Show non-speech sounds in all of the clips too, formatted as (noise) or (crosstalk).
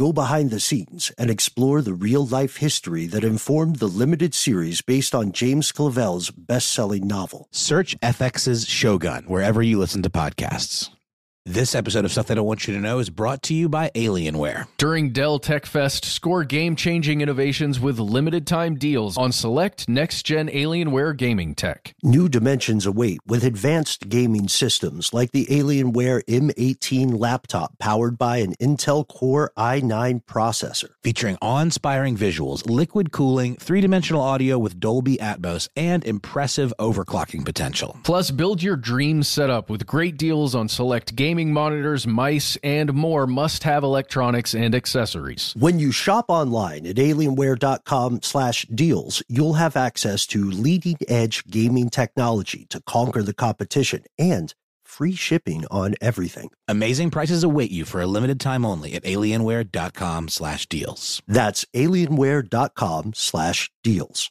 go behind the scenes, and explore the real life history that informed the limited series based on James Clavell's best selling novel. Search FX's Shogun wherever you listen to podcasts. This episode of Stuff They Don't Want You to Know is brought to you by Alienware. During Dell Tech Fest, score game changing innovations with limited time deals on select next gen Alienware gaming tech. New dimensions await with advanced gaming systems like the Alienware M18 laptop powered by an Intel Core i9 processor. Featuring awe inspiring visuals, liquid cooling, three dimensional audio with Dolby Atmos, and impressive overclocking potential. Plus, build your dream setup with great deals on select gaming monitors, mice, and more must have electronics and accessories. When you shop online at alienware.com slash deals, you'll have access to leading edge gaming technology to conquer the competition and free shipping on everything. Amazing prices await you for a limited time only at alienware.com slash deals. That's alienware.com slash deals.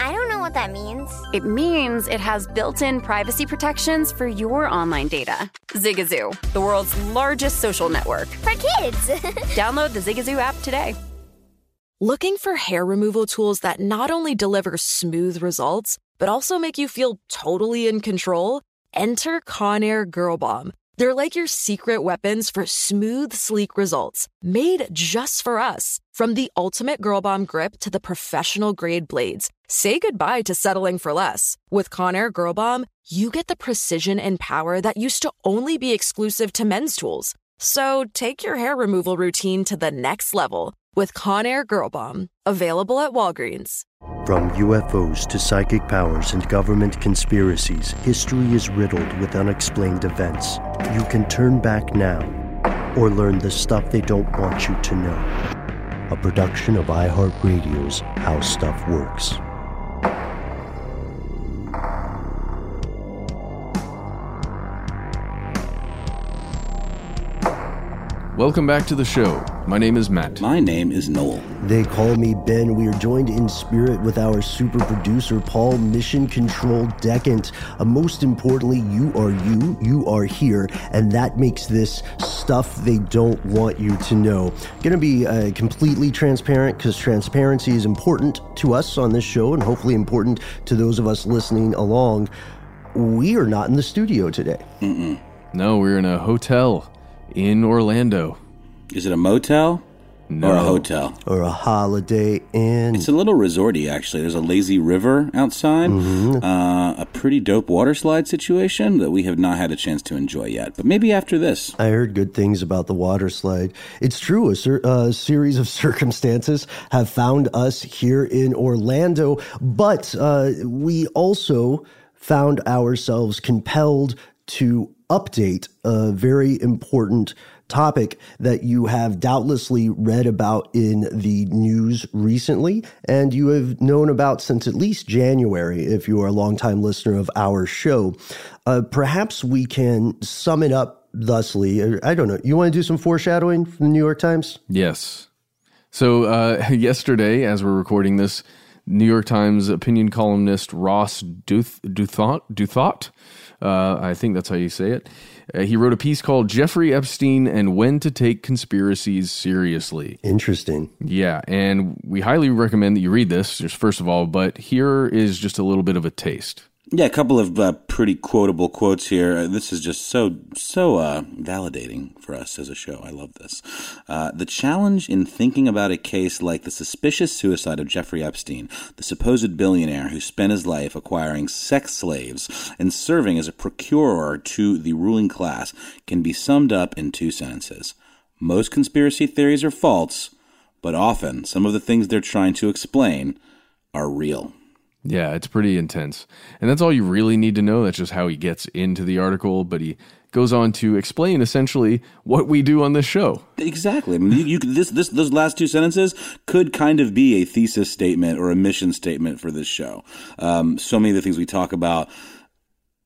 I don't know what that means. It means it has built in privacy protections for your online data. Zigazoo, the world's largest social network. For kids. (laughs) Download the Zigazoo app today. Looking for hair removal tools that not only deliver smooth results, but also make you feel totally in control? Enter Conair Girl Bomb. They're like your secret weapons for smooth, sleek results, made just for us. From the ultimate Girl Bomb grip to the professional grade blades, say goodbye to settling for less. With Conair Girl Bomb, you get the precision and power that used to only be exclusive to men's tools. So take your hair removal routine to the next level with Conair Girl Bomb. Available at Walgreens. From UFOs to psychic powers and government conspiracies, history is riddled with unexplained events. You can turn back now or learn the stuff they don't want you to know. A production of iHeartRadio's How Stuff Works. Welcome back to the show. My name is Matt. My name is Noel. They call me Ben. We are joined in spirit with our super producer, Paul Mission Control Decant. Uh, most importantly, you are you, you are here, and that makes this stuff they don't want you to know. Going to be uh, completely transparent because transparency is important to us on this show and hopefully important to those of us listening along. We are not in the studio today. Mm-mm. No, we're in a hotel in Orlando. Is it a motel? No. Or a hotel? Or a holiday inn. It's a little resorty, actually. There's a lazy river outside, Mhm. uh, a pretty dope water slide situation that we have not had a chance to enjoy yet. But maybe after this. I heard good things about the water slide. It's true. A cer- uh, series of (laughs) circumstances have found us here in Orlando, but uh, we also found ourselves compelled to update a very important topic that you have doubtlessly read about in the news recently and you have known about since at least January if you are a longtime listener of our show. Uh, perhaps we can sum it up thusly. I don't know. You want to do some foreshadowing from the New York Times? Yes. So uh, (laughs) yesterday, as we're recording this, New York Times opinion columnist Ross Duth- Duthot, Duthot uh, I think that's how you say it. Uh, he wrote a piece called Jeffrey Epstein and When to Take Conspiracies Seriously. Interesting. Yeah, and we highly recommend that you read this, just first of all, but here is just a little bit of a taste. Yeah, a couple of uh, pretty quotable quotes here. Uh, this is just so so uh, validating for us as a show. I love this. Uh, the challenge in thinking about a case like the suspicious suicide of Jeffrey Epstein, the supposed billionaire who spent his life acquiring sex slaves and serving as a procurer to the ruling class, can be summed up in two sentences. Most conspiracy theories are false, but often some of the things they're trying to explain are real. Yeah, it's pretty intense. And that's all you really need to know. That's just how he gets into the article, but he goes on to explain essentially what we do on this show. Exactly. I mean, you, you this this those last two sentences could kind of be a thesis statement or a mission statement for this show. Um, so many of the things we talk about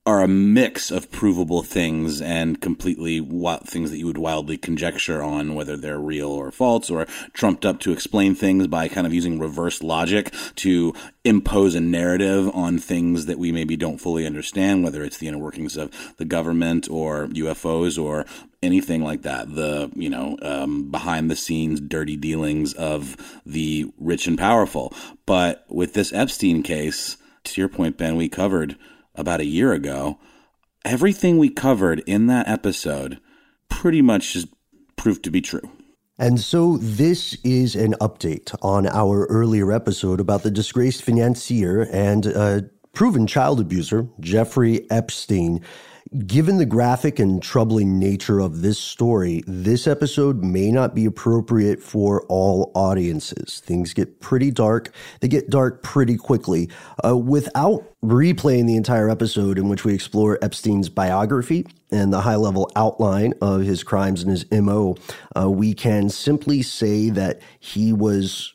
are a mix of provable things and completely wild, things that you would wildly conjecture on whether they're real or false or trumped up to explain things by kind of using reverse logic to impose a narrative on things that we maybe don't fully understand whether it's the inner workings of the government or UFOs or anything like that. The you know um, behind the scenes dirty dealings of the rich and powerful. But with this Epstein case to your point Ben we covered about a year ago, everything we covered in that episode pretty much just proved to be true. And so this is an update on our earlier episode about the disgraced financier and uh, proven child abuser, Jeffrey Epstein. Given the graphic and troubling nature of this story, this episode may not be appropriate for all audiences. Things get pretty dark. They get dark pretty quickly. Uh, without replaying the entire episode in which we explore Epstein's biography and the high level outline of his crimes and his MO, uh, we can simply say that he was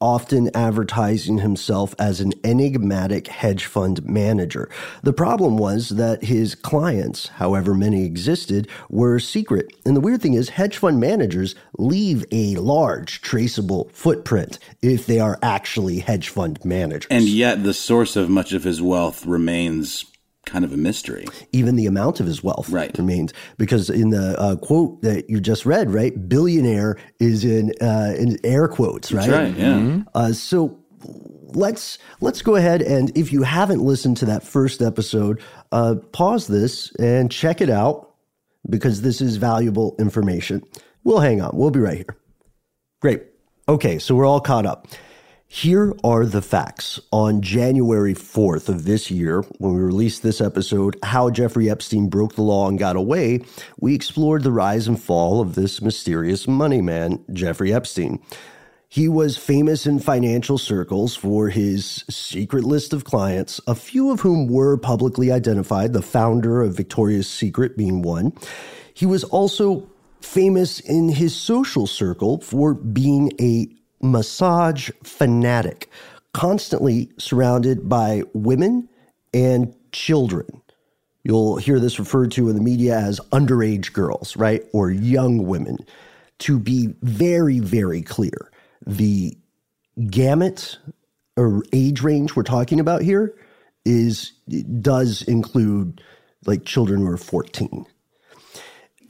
often advertising himself as an enigmatic hedge fund manager. The problem was that his clients, however many existed, were secret. And the weird thing is, hedge fund managers leave a large traceable footprint if they are actually hedge fund managers. And yet, the source of much of his wealth remains kind of a mystery. Even the amount of his wealth right. remains because in the uh, quote that you just read, right, billionaire is in uh, in air quotes, right? That's right. Yeah. Mm-hmm. Uh, so let's let's go ahead and if you haven't listened to that first episode, uh, pause this and check it out because this is valuable information. We'll hang on. We'll be right here. Great. Okay, so we're all caught up. Here are the facts. On January 4th of this year, when we released this episode, How Jeffrey Epstein Broke the Law and Got Away, we explored the rise and fall of this mysterious money man, Jeffrey Epstein. He was famous in financial circles for his secret list of clients, a few of whom were publicly identified, the founder of Victoria's Secret being one. He was also famous in his social circle for being a massage fanatic, constantly surrounded by women and children. You'll hear this referred to in the media as underage girls, right? Or young women. To be very, very clear, the gamut or age range we're talking about here is does include like children who are 14.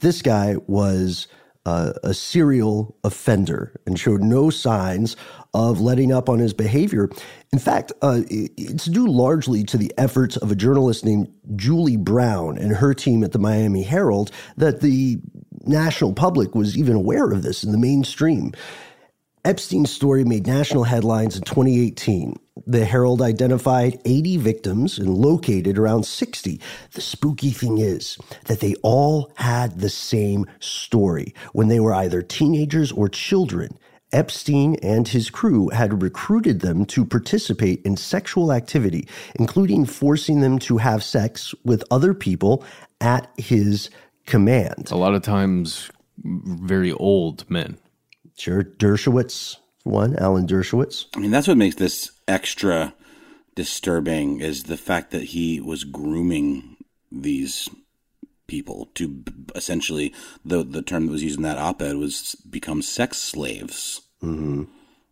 This guy was uh, a serial offender and showed no signs of letting up on his behavior. In fact, uh, it's due largely to the efforts of a journalist named Julie Brown and her team at the Miami Herald that the national public was even aware of this in the mainstream. Epstein's story made national headlines in 2018. The Herald identified 80 victims and located around 60. The spooky thing is that they all had the same story. When they were either teenagers or children, Epstein and his crew had recruited them to participate in sexual activity, including forcing them to have sex with other people at his command. A lot of times, very old men. Sure. Dershowitz, one, Alan Dershowitz. I mean, that's what makes this extra disturbing is the fact that he was grooming these people to essentially the the term that was used in that op-ed was become sex slaves. Mm-hmm.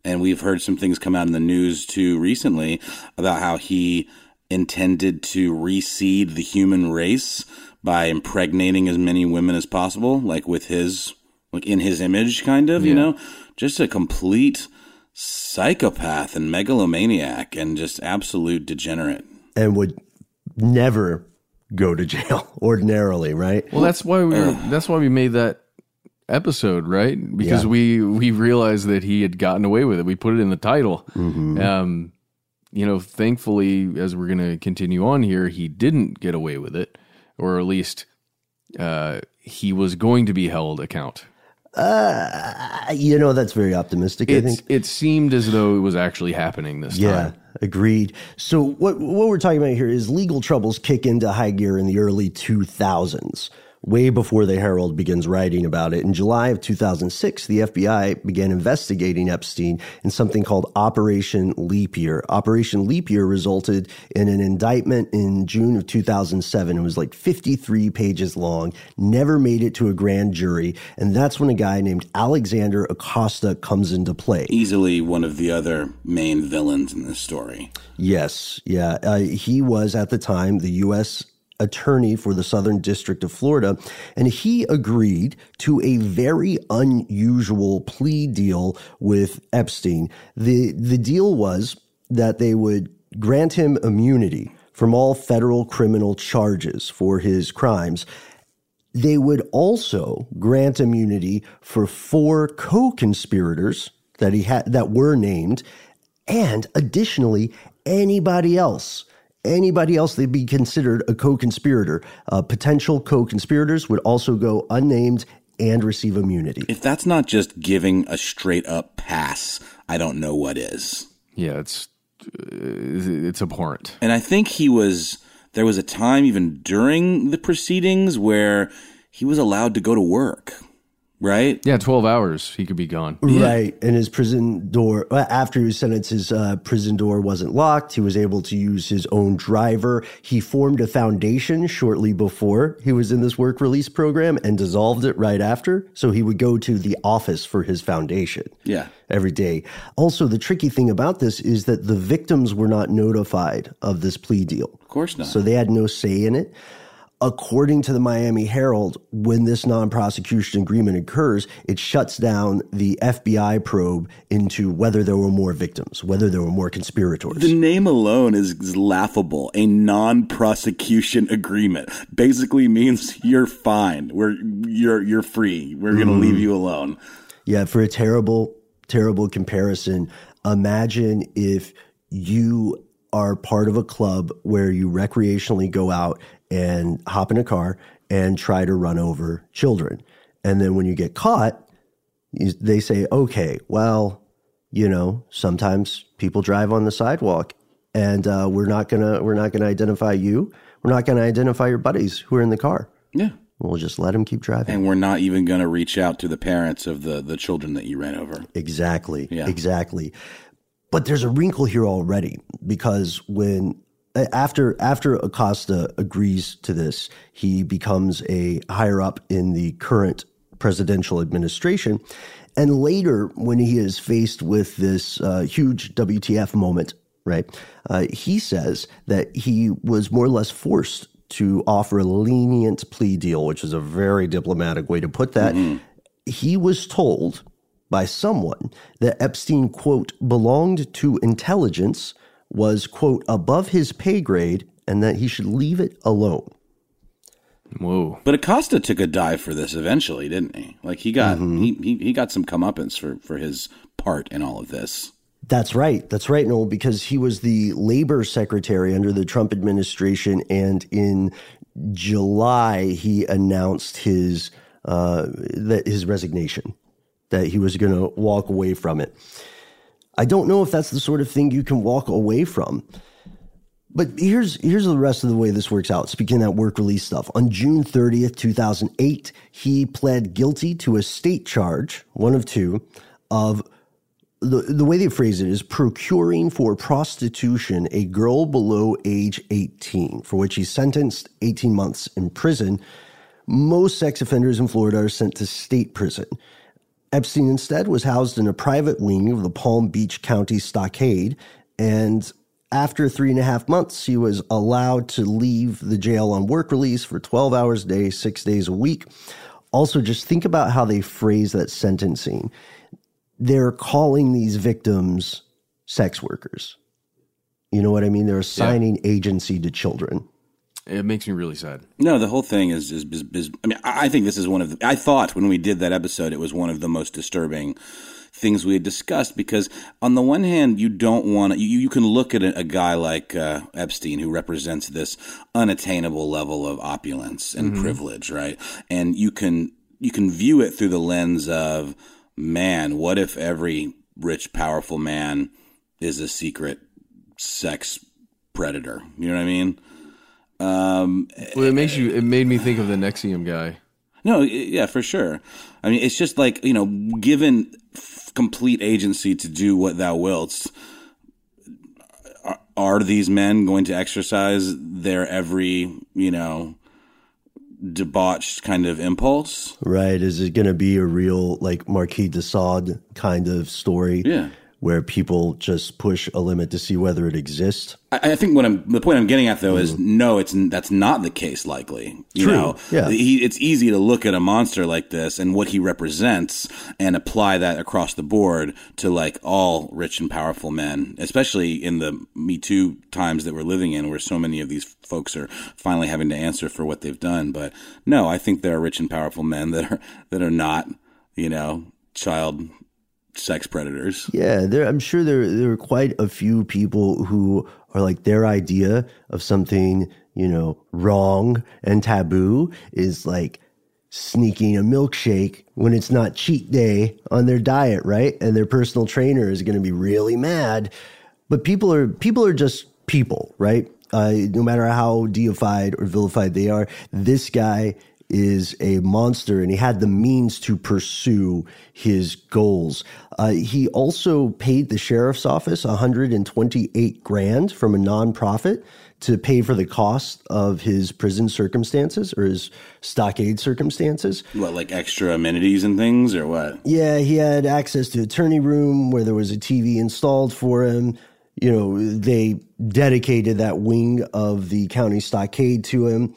And we've heard some things come out in the news too recently about how he intended to reseed the human race by impregnating as many women as possible, like with his like in his image, kind of, yeah. you know, just a complete psychopath and megalomaniac and just absolute degenerate. And would never go to jail (laughs) ordinarily, right? Well, that's why we were, that's why we made that episode, right? Because yeah. we we realized that he had gotten away with it. We put it in the title. Mm-hmm. Um, you know, thankfully, as we're going to continue on here, he didn't get away with it, or at least uh, he was going to be held account Uh, you know, that's very optimistic. I think. it seemed as though it was actually happening this Yeah, time. agreed. So what what we're talking about here is legal troubles kick into high gear in the early 2000s, way before the Herald begins writing about it. In July of 2006, the FBI began investigating Epstein in something called Operation Leap Year. Operation Leap Year resulted in an indictment in June of 2007. It was like 53 pages long, never made it to a grand jury, and that's when a guy named Alexander Acosta comes into play. Easily one of the other main villains in this story. Yes, yeah. Uh, he was at the time the U.S. attorney for the Southern District of Florida, and he agreed to a very unusual plea deal with Epstein. the The deal was that they would grant him immunity from all federal criminal charges for his crimes. They would also grant immunity for four co-conspirators that he had that were named, and additionally, anybody else, anybody else they'd be considered a co-conspirator, uh, potential co-conspirators would also go unnamed and receive immunity. If that's not just giving a straight up pass, I don't know what is. Yeah, it's uh, it's abhorrent. And I think he was, there was a time even during the proceedings where he was allowed to go to work, right? Yeah, 12 hours he could be gone. Right. And his prison door, uh, after he was sentenced, his uh, prison door wasn't locked. He was able to use his own driver. He formed a foundation shortly before he was in this work release program and dissolved it right after. So he would go to the office for his foundation. Yeah. Every day. Also, the tricky thing about this is that the victims were not notified of this plea deal. Of course not. So they had no say in it. According to the Miami Herald, when this non prosecution agreement occurs, it shuts down the FBI probe into whether there were more victims, whether there were more conspirators. The name alone is is laughable. A non-prosecution agreement basically means you're fine. We're you're you're free. We're going to mm-hmm. leave you alone. Yeah, for a terrible, terrible comparison, imagine if you are part of a club where you recreationally go out and hop in a car and try to run over children. And then when you get caught, you, they say, okay, well, you know, sometimes people drive on the sidewalk and uh, we're not gonna we're not gonna identify you. We're not gonna identify your buddies who are in the car. Yeah. We'll just let them keep driving. And we're not even going to reach out to the parents of the the children that you ran over. Exactly. Yeah. Exactly. But there's a wrinkle here already because when after after Acosta agrees to this, he becomes a higher up in the current presidential administration. And later, when he is faced with this uh, huge WTF moment, right, uh, he says that he was more or less forced to offer a lenient plea deal, which is a very diplomatic way to put that. He was told by someone that Epstein, quote, belonged to intelligence, was, quote, above his pay grade, and that he should leave it alone. Whoa. But Acosta took a dive for this eventually, didn't he? Like he got he, he he got some comeuppance for for his part in all of this. That's right. That's right, Noel, because he was the labor secretary under the Trump administration. And in July, he announced his, uh, that his resignation, that he was going to walk away from it. I don't know if that's the sort of thing you can walk away from. But here's here's the rest of the way this works out. Speaking that work release stuff, on June 30th, 2008, he pled guilty to a state charge, one of two, of the, the way they phrase it is procuring for prostitution a girl below age 18, for which he's sentenced 18 months in prison. Most sex offenders in Florida are sent to state prison. Epstein instead was housed in a private wing of the Palm Beach County Stockade. And after three and a half months, he was allowed to leave the jail on work release for 12 hours a day, six days a week. Also, just think about how they phrase that sentencing they're calling these victims sex workers. You know what I mean? They're assigning agency to children. It makes me really sad. No, the whole thing is is, is, is I mean, I think this is one of the, I thought when we did that episode, it was one of the most disturbing things we had discussed because on the one hand, you don't want to, you, you can look at a, a guy like uh, Epstein who represents this unattainable level of opulence and privilege, right? And you can you can view it through the lens of man, what if every rich, powerful man is a secret sex predator? You know what I mean? Um, Well, it makes you. It made me think of the NXIVM guy. no, yeah, for sure. I mean, it's just like you know, given f- complete agency to do what thou wilt, are, are these men going to exercise their every you know debauched kind of impulse? Right? Is it going to be a real like Marquis de Sade kind of story? Yeah. Where people just push a limit to see whether it exists. I, I think what I'm the point I'm getting at though is mm-hmm. no, it's that's not the case. Likely, you True. know, Yeah. he, it's easy to look at a monster like this and what he represents and apply that across the board to like all rich and powerful men, especially in the Me Too times that we're living in, where so many of these folks are finally having to answer for what they've done. But no, I think there are rich and powerful men that are that are not, you know, child sex predators. Yeah, there. I'm sure there there are quite a few people who are like their idea of something you know wrong and taboo is like sneaking a milkshake when it's not cheat day on their diet, right? And their personal trainer is going to be really mad. But people are people are just people, right? Uh, no matter how deified or vilified they are, this guy is a monster and he had the means to pursue his goals. Uh, he also paid the sheriff's office 128 grand from a nonprofit to pay for the cost of his prison circumstances or his stockade circumstances. What, like extra amenities and things, or what? Yeah, he had access to attorney room where there was a TV installed for him. You know, they dedicated that wing of the county stockade to him.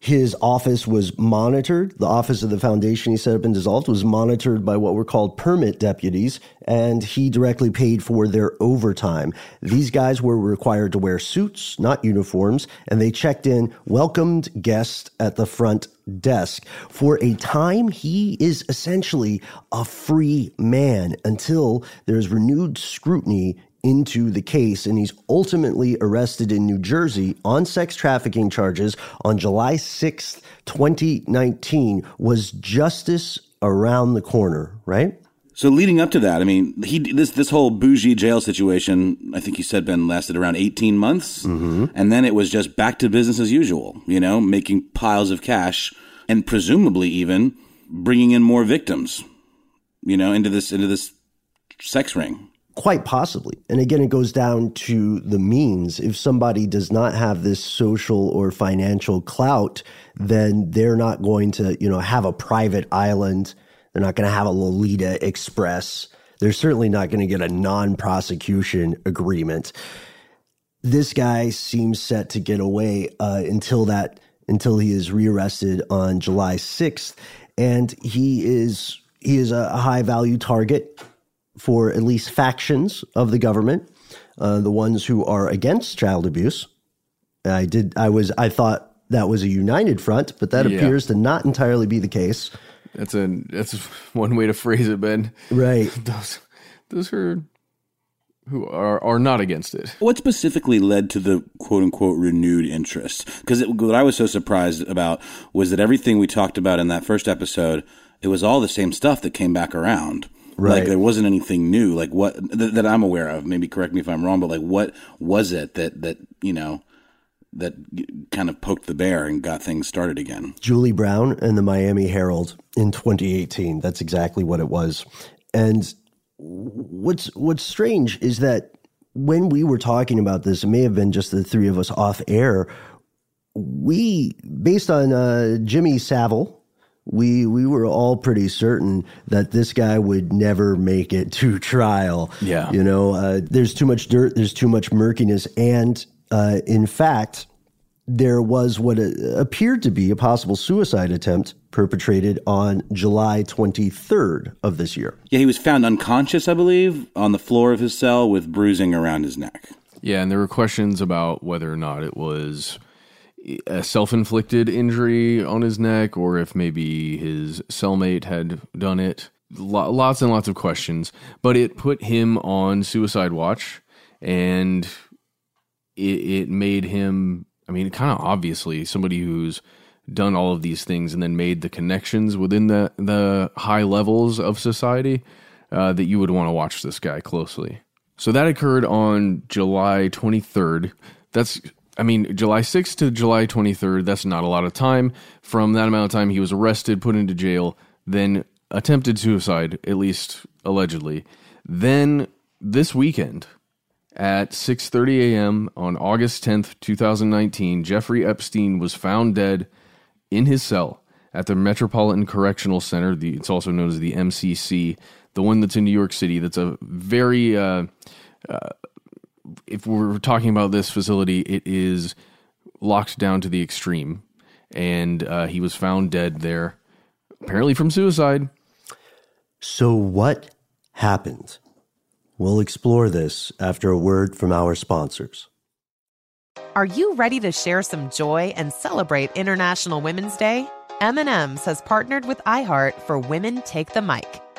His office was monitored. The office of the foundation he set up and dissolved was monitored by what were called permit deputies, and he directly paid for their overtime. These guys were required to wear suits, not uniforms, and they checked in, welcomed guests at the front desk. For a time, he is essentially a free man until there's renewed scrutiny into the case, and he's ultimately arrested in New Jersey on sex trafficking charges on July 6th, 2019. Was justice around the corner, right? So leading up to that, I mean, he this this whole bougie jail situation, I think you said Ben lasted around eighteen months, mm-hmm. and then it was just back to business as usual. You know, making piles of cash and presumably even bringing in more victims. You know, into this into this sex ring. Quite possibly. And again, it goes down to the means. If somebody does not have this social or financial clout, then they're not going to, you know, have a private island. They're not going to have a Lolita Express. They're certainly not going to get a non prosecution agreement. This guy seems set to get away uh, until that until he is rearrested on July 6th and he is he is a high value target for at least factions of the government, uh, the ones who are against child abuse. I did. I was. I thought that was a united front, but that Yeah. appears to not entirely be the case. That's a that's (laughs) one way to phrase it, Ben. Right. (laughs) Those those are who are are not against it. What specifically led to the quote unquote renewed interest? Because what I was so surprised about was that everything we talked about in that first episode, it was all the same stuff that came back around. Right. Like there wasn't anything new, like what th- that I'm aware of. Maybe correct me if I'm wrong, but like what was it that that you know that kind of poked the bear and got things started again? Julie Brown and the Miami Herald in 2018. That's exactly what it was. And what's what's strange is that when we were talking about this, it may have been just the three of us off air. We, based on uh, Jimmy Savile, we we were all pretty certain that this guy would never make it to (laughs) trial. Yeah. you know, uh, there's too much dirt, there's too much murkiness, and uh, in fact, there was what uh, appeared to be a possible suicide attempt perpetrated on July 23rd of this year. Yeah, he was found unconscious, I believe, on the floor of his cell with bruising around his neck. Yeah, and there were questions about whether or not it was a self-inflicted injury on his neck or if maybe his cellmate had done it. Lo- lots and lots of questions, but it put him on suicide watch and it, it made him I mean kind of obviously somebody who's done all of these things and then made the connections within the the high levels of society uh, that you would want to watch this guy closely. So that occurred on July 23rd. That's I mean, July 6th to July 23rd, that's not a lot of time. From that amount of time, he was arrested, put into jail, then attempted suicide, at least allegedly. Then this weekend at 6:30 a.m. on August 10th, 2019, Jeffrey Epstein was found dead in his cell at the Metropolitan Correctional Center. The, it's also known as the MCC, the one that's in New York City. That's a very, uh, uh, if we're talking about this facility, it is locked down to the extreme. And uh, he was found dead there, apparently from suicide. So, what happened? We'll explore this after a word from our sponsors. Are you ready to share some joy and celebrate International Women's Day? M&M's has partnered with iHeart for Women Take the Mic,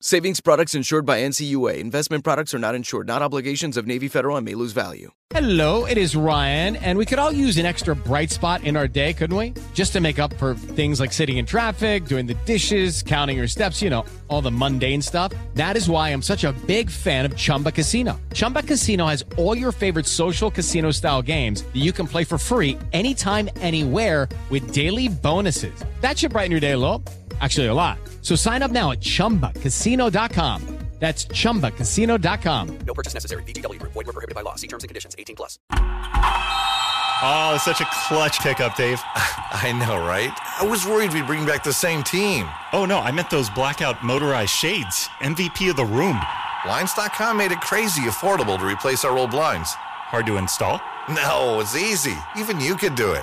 Savings products insured by NCUA. Investment products are not insured, not obligations of Navy Federal and may lose value. Hello, it is Ryan, and we could all use an extra bright spot in our day, couldn't we? Just to make up for things like sitting in traffic, doing the dishes, counting your steps, you know, all the mundane stuff. That is why I'm such a big fan of Chumba Casino. Chumba Casino has all your favorite social casino style games that you can play for free anytime, anywhere with daily bonuses. That should brighten your day a little. Actually, a lot. So sign up now at ChumbaCasino.com. That's ChumbaCasino.com. No purchase necessary. VGW. Void were prohibited by law. See terms and conditions. 18 plus. Oh, it's such a clutch pickup, Dave. (laughs) I know, right? I was worried we'd bring back the same team. Oh, no, I meant those blackout motorized shades. MVP of the room. Blinds.com made it crazy affordable to replace our old blinds. Hard to install? No, it's easy. Even you could do it.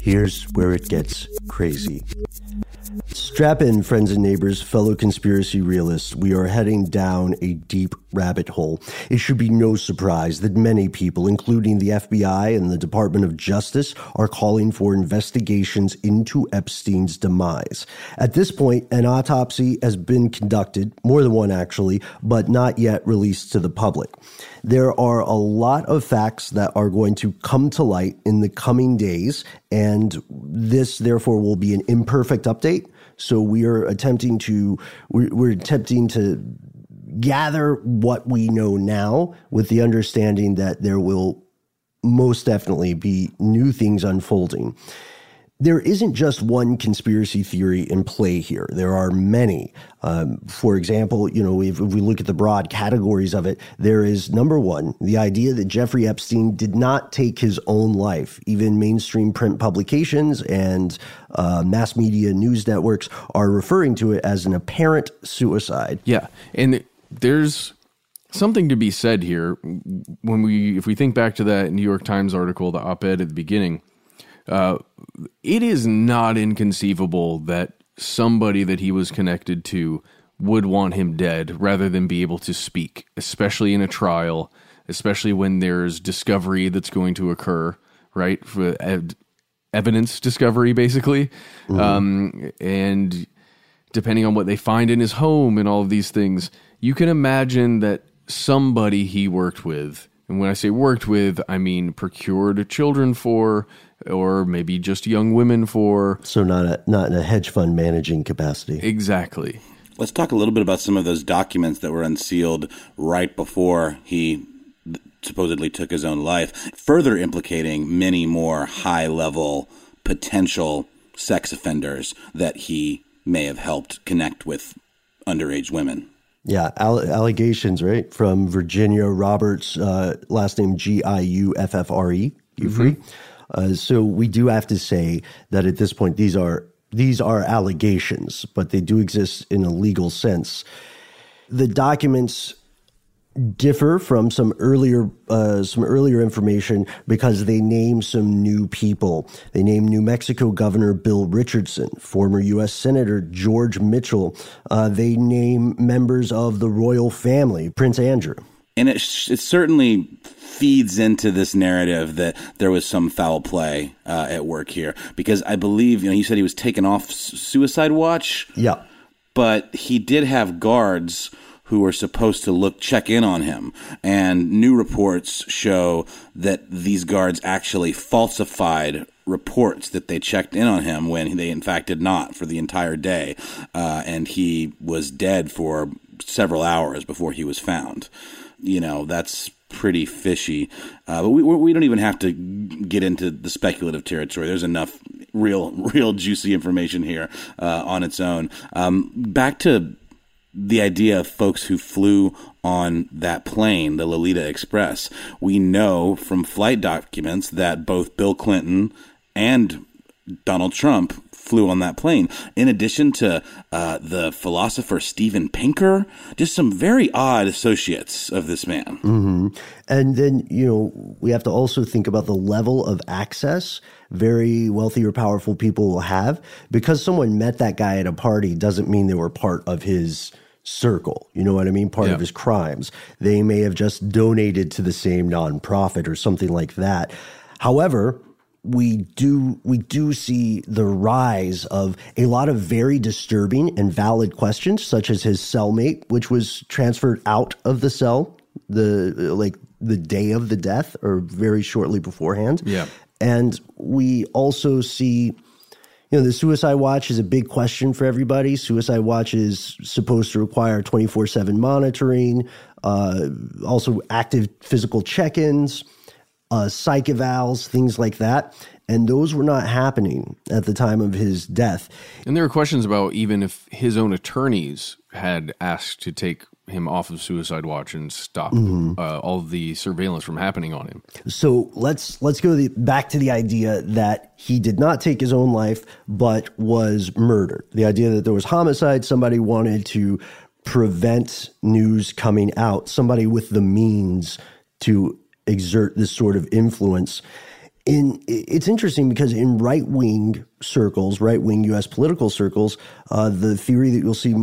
Here's where it gets crazy. Strap in, friends and neighbors, fellow conspiracy realists. We are heading down a deep rabbit hole. It should be no surprise that many people, including the FBI and the Department of Justice, are calling for investigations into Epstein's demise. At this point, an autopsy has been conducted, more than one actually, but not yet released to the public. There are a lot of facts that are going to come to light in the coming days, and this, therefore, will be an imperfect update. So we are attempting to we're, we're attempting to gather what we know now with the understanding that there will most definitely be new things unfolding. There isn't just one conspiracy theory in play here. There are many. Um, for example, you know, if, if, we look at the broad categories of it, there is number one, the idea that Jeffrey Epstein did not take his own life. Even mainstream print publications and uh, mass media news networks are referring to it as an apparent suicide. Yeah. And there's something to be said here when we, if we think back to that New York Times article, the op ed at the beginning uh, it is not inconceivable that somebody that he was connected to would want him dead rather than be able to speak, especially in a trial, especially when there's discovery that's going to occur, right? For ev- evidence discovery, basically. Mm-hmm. Um, and depending on what they find in his home and all of these things, you can imagine that somebody he worked with, and when I say worked with, I mean procured children for, or maybe just young women for. So not a, not in a hedge fund managing capacity. Exactly. Let's talk a little bit about some of those documents that were unsealed right before he supposedly took his own life, further implicating many more high level potential sex offenders that he may have helped connect with underage women. Yeah, allegations, right? From Virginia Roberts, uh, last name G I U F F R E, Giuffre. Mm-hmm. Uh, so we do have to say that at this point, these are these are allegations, but they do exist in a legal sense. The documents differ from some earlier uh, some earlier information because they name some new people. They name New Mexico Governor Bill Richardson, former U.S. Senator George Mitchell. Uh, they name members of the royal family, Prince Andrew. And it, it certainly feeds into this narrative that there was some foul play uh, at work here. Because I believe you know you said he was taken off suicide watch. Yeah, but he did have guards who were supposed to look check in on him. And new reports show that these guards actually falsified reports that they checked in on him when they in fact did not for the entire day. Uh, and he was dead for several hours before he was found you know that's pretty fishy. Uh, but we we don't even have to get into the speculative territory. There's enough real (laughs) real juicy information here uh, on its own. Um, back to the idea of folks who flew on that plane, the Lolita Express. We know from flight documents that both Bill Clinton and Donald Trump flew on that plane. In addition to uh, the philosopher Steven Pinker, just some very odd associates of this man. Mm-hmm. And then, you know, we have to also think about the level of access very wealthy or powerful people will have. Because someone met that guy at a party doesn't mean they were part of his circle. You know what I mean? Part yeah. of his crimes. They may have just donated to the same nonprofit or something like that. However, we do we do see the rise of a lot of very disturbing and valid questions, such as his cellmate, which was transferred out of the cell the like the day of the death or very shortly beforehand. Yeah, and we also see. You know, the suicide watch is a big question for everybody. Suicide watch is supposed to require 24 7 monitoring, uh, also active physical check ins uh, psych evals, things like that. And those were not happening at the time of his death. And there were questions about even if his own attorneys had asked to take him off of suicide watch and stop mm-hmm. uh, all the surveillance from happening on him. So let's let's go the, back to the idea that he did not take his own life, but was murdered. The idea that there was homicide, somebody wanted to prevent news coming out, somebody with the means to exert this sort of influence. In, it's interesting because in right wing circles, right wing U.S. political circles, uh, the theory that you'll see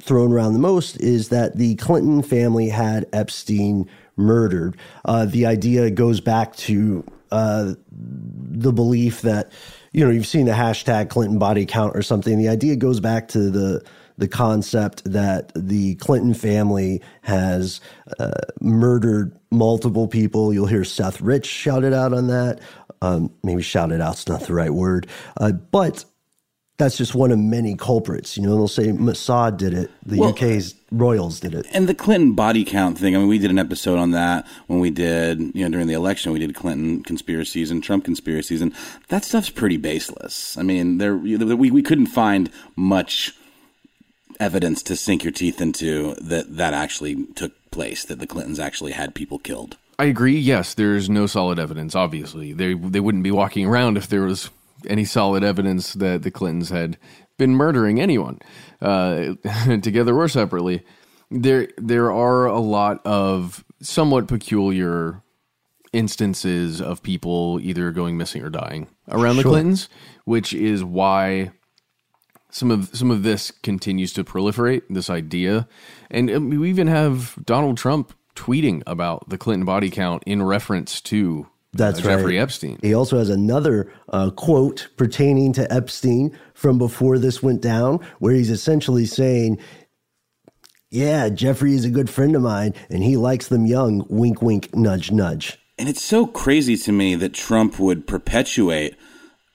thrown around the most is that the Clinton family had Epstein murdered. Uh, the idea goes back to uh, the belief that you know you've seen the hashtag Clinton body count or something. The idea goes back to the the concept that the Clinton family has uh, murdered multiple people. You'll hear Seth Rich shouted out on that. Um, maybe shouted out's not the right word, uh, but that's just one of many culprits. You know, they'll say Mossad did it, the Well- UK's royals did it. And the Clinton body count thing, I mean, we did an episode on that when we did, you know, during the election, we did Clinton conspiracies and Trump conspiracies, and that stuff's pretty baseless. I mean, there we, we couldn't find much evidence to sink your teeth into that that actually took place, that the Clintons actually had people killed. I agree. Yes, there's no solid evidence. Obviously, they they wouldn't be walking around if there was any solid evidence that the Clintons had been murdering anyone, uh, (laughs) together or separately. There there are a lot of somewhat peculiar instances of people either going missing or dying around the Clintons, which is why some of some of this continues to proliferate. This idea, and um, we even have Donald Trump tweeting about the Clinton body count in reference to That's uh, right. Jeffrey Epstein. He also has another uh, quote pertaining to Epstein from before this went down, where he's essentially saying, Yeah, Jeffrey is a good friend of mine, and he likes them young. Wink, wink, nudge, nudge. And it's so crazy to me that Trump would perpetuate.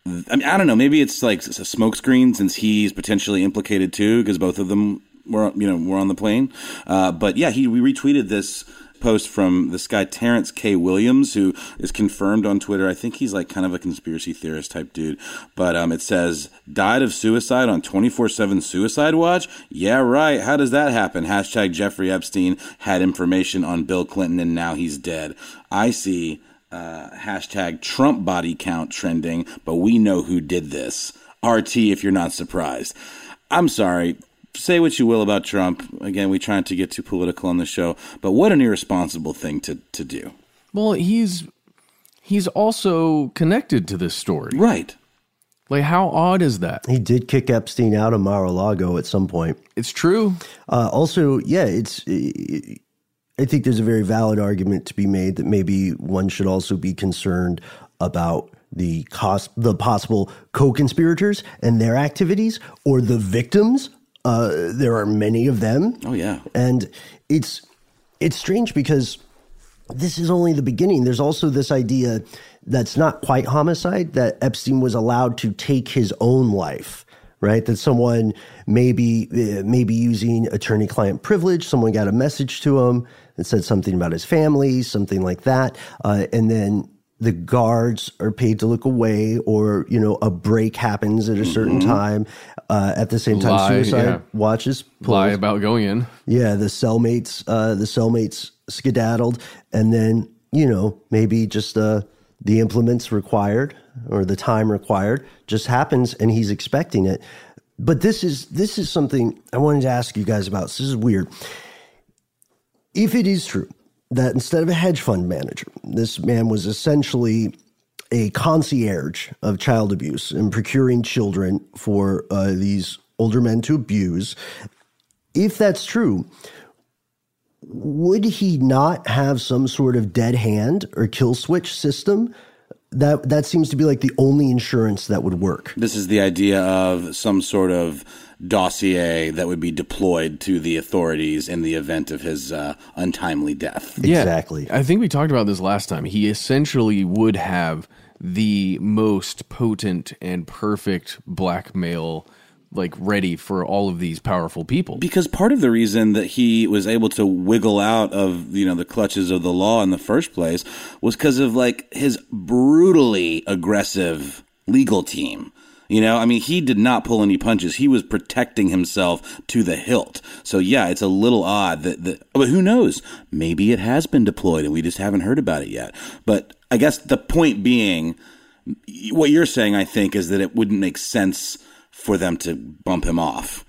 I mean, I don't know. Maybe it's like a smokescreen since he's potentially implicated too, because both of them were, you know, were on the plane. Uh, but yeah, he we retweeted this post from this guy Terrence K. Williams, who is confirmed on Twitter. I think he's like kind of a conspiracy theorist type dude. But um, it says died of suicide on twenty four seven suicide watch. Yeah, right. How does that happen? Hashtag Jeffrey Epstein had information on Bill Clinton and now he's dead. I see uh, hashtag Trump body count trending, but we know who did this. RT, if you're not surprised. I'm sorry. Say what you will about Trump. Again, we try not to get too political on the show, but what an irresponsible thing to, to do. Well, he's he's also connected to this story, right? Like, how odd is that? He did kick Epstein out of Mar-a-Lago at some point. It's true. Uh, also, yeah, it's. I think there's a very valid argument to be made that maybe one should also be concerned about the cost, the possible co-conspirators and their activities, or the victims. Uh, there are many of them. Oh yeah, and it's it's strange because this is only the beginning. There's also this idea that's not quite homicide that Epstein was allowed to take his own life. Right, that someone maybe uh, maybe using attorney-client privilege, someone got a message to him and said something about his family, something like that, uh, and then the guards are paid to look away, or you know, a break happens at a certain Mhm. time. Uh, at the same time, Lie, suicide yeah. watches Lie about going in. Yeah, the cellmates, uh, the cellmates skedaddled, and then you know maybe just uh, the implements required or the time required just happens, and he's expecting it. But this is this is something I wanted to ask you guys about. This is weird. If it is true that instead of a hedge fund manager, this man was essentially a concierge of child abuse and procuring children for uh, these older men to abuse. If that's true, would he not have some sort of dead hand or kill switch system? That that seems to be like the only insurance that would work. This is the idea of some sort of dossier that would be deployed to the authorities in the event of his uh, untimely death. Yeah, I think we talked about this last time. He essentially would have the most potent and perfect blackmail like ready for all of these powerful people. Because part of the reason that he was able to wiggle out of you know the clutches of the law in the first place was because of like his brutally aggressive legal team. You know, I mean, he did not pull any punches. He was protecting himself to the hilt. So yeah, it's a little odd that, that but who knows? Maybe it has been deployed and we just haven't heard about it yet. But I guess the point being, what you're saying, I think, is that it wouldn't make sense for them to bump him off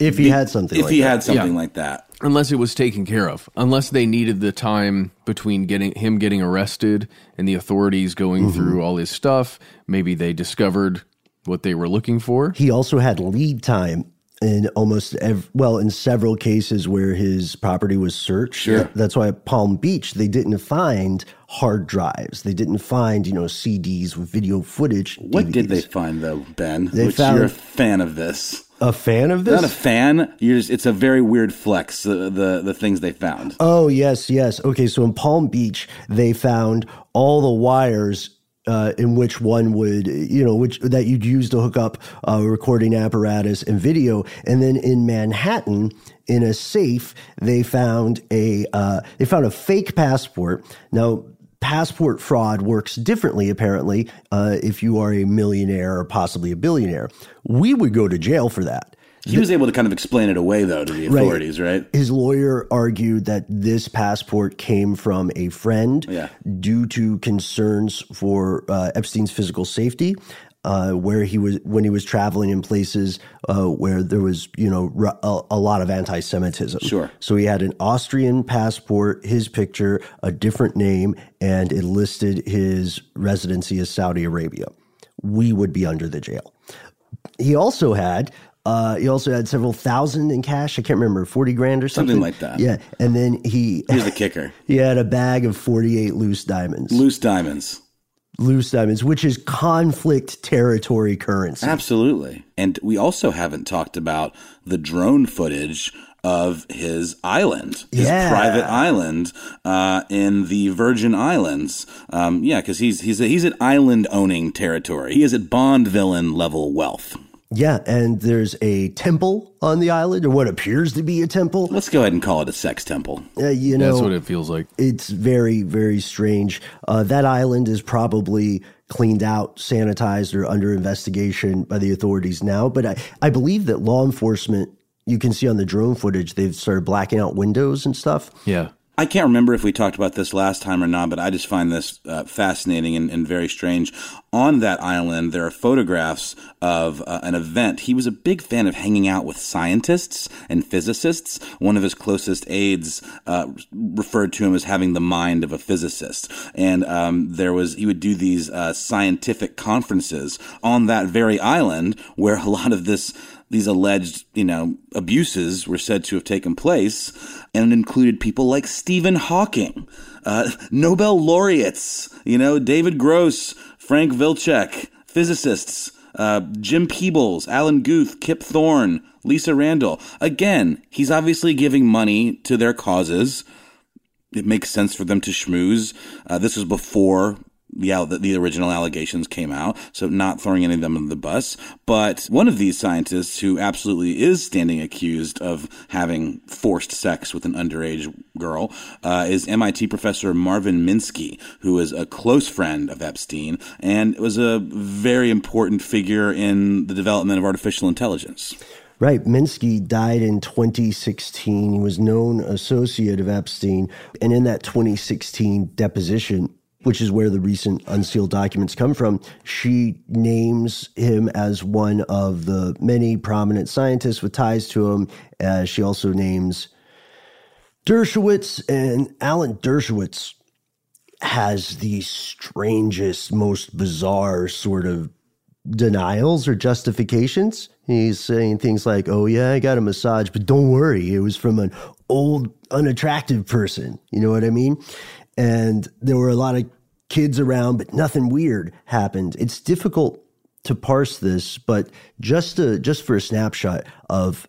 If he Be- had something if like he that. had something Yeah. like that. Unless it was taken care of. Unless they needed the time between getting him getting arrested and the authorities going Mhm. through all his stuff. Maybe they discovered what they were looking for. He also had lead time in almost ev- well in several cases where his property was searched. Sure. That's why at Palm Beach they didn't find hard drives. They didn't find you know CDs with video footage. What did they find though, Ben? They Which found- you're a fan of this. A fan of this? Not a fan. You're just, it's a very weird flex. The, the the things they found. Oh yes, yes. Okay, so in Palm Beach they found all the wires uh, in which one would, you know, which that you'd use to hook up a recording apparatus and video. And then in Manhattan, in a safe, they found a uh, they found a fake passport. Now, passport fraud works differently, apparently, uh, if you are a millionaire or possibly a billionaire. We would go to jail for that. He was able to kind of explain it away, though, to the authorities, right? His lawyer argued that this passport came from a friend Yeah. due to concerns for uh, Epstein's physical safety. Uh, where he was when he was traveling in places uh, where there was, you know, r- a, a lot of anti-Semitism. Sure. So he had an Austrian passport, his picture, a different name, and it listed his residency as Saudi Arabia. We would be under the jail. He also had. Uh, he also had several thousand in cash. I can't remember, forty grand or something, Something like that. Yeah, and then he Here's the kicker (laughs) he had a bag of forty-eight loose diamonds. loose diamonds. Loose diamonds, which is conflict territory currency. Absolutely. And we also haven't talked about the drone footage of his island, his Yeah. private island uh, in the Virgin Islands. Um, yeah, because he's he's he's at island owning territory. He is at Bond villain level wealth. Yeah, and there's a temple on the island, or what appears to be a temple. Let's go ahead and call it a sex temple. Uh, you know, That's what it feels like. It's very, very strange. Uh, that island is probably cleaned out, sanitized, or under investigation by the authorities now. But I, I believe that law enforcement, you can see on the drone footage, they've started blacking out windows and stuff. Yeah. I can't remember if we talked about this last time or not, but I just find this uh, fascinating and, and very strange. On that island, there are photographs of uh, an event. He was a big fan of hanging out with scientists and physicists. One of his closest aides uh, referred to him as having the mind of a physicist, and um, there was he would do these uh, scientific conferences on that very island where a lot of this these alleged, you know, abuses were said to have taken place, and included people like Stephen Hawking, uh, Nobel laureates, you know, David Gross, Frank Wilczek, physicists, uh, Jim Peebles, Alan Guth, Kip Thorne, Lisa Randall. Again, he's obviously giving money to their causes. It makes sense for them to schmooze. Uh, this was before the, al- the original allegations came out, so not throwing any of them under the bus. But one of these scientists who absolutely is standing accused of having forced sex with an underage girl uh, is MIT professor Marvin Minsky, who is a close friend of Epstein and was a very important figure in the development of artificial intelligence. Right. Minsky died in 2016. He was known associate of Epstein. And in that 2016 deposition, which is where the recent unsealed documents come from, she names him as one of the many prominent scientists with ties to him. Uh, she also names Dershowitz, and Alan Dershowitz has the strangest, most bizarre sort of denials or justifications. He's saying things like, oh, yeah, I got a massage, but don't worry, it was from an old, unattractive person. You know what I mean? And there were a lot of kids around, but nothing weird happened. It's difficult to parse this, but just to, just for a snapshot of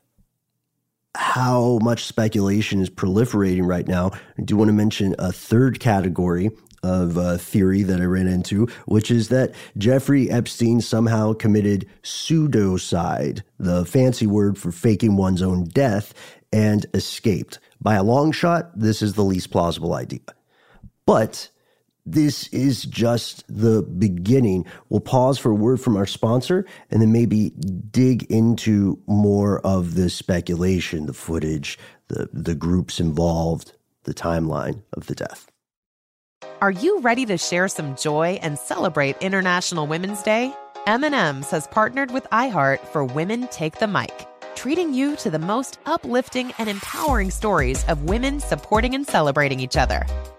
how much speculation is proliferating right now, I do want to mention a third category of uh, theory that I ran into, which is that Jeffrey Epstein somehow committed pseudocide, the fancy word for faking one's own death, and escaped. By a long shot, this is the least plausible idea. But this is just the beginning. We'll pause for a word from our sponsor and then maybe dig into more of the speculation, the footage, the, the groups involved, the timeline of the death. Are you ready to share some joy and celebrate International Women's Day? M&M's has partnered with iHeart for Women Take the Mic, treating you to the most uplifting and empowering stories of women supporting and celebrating each other.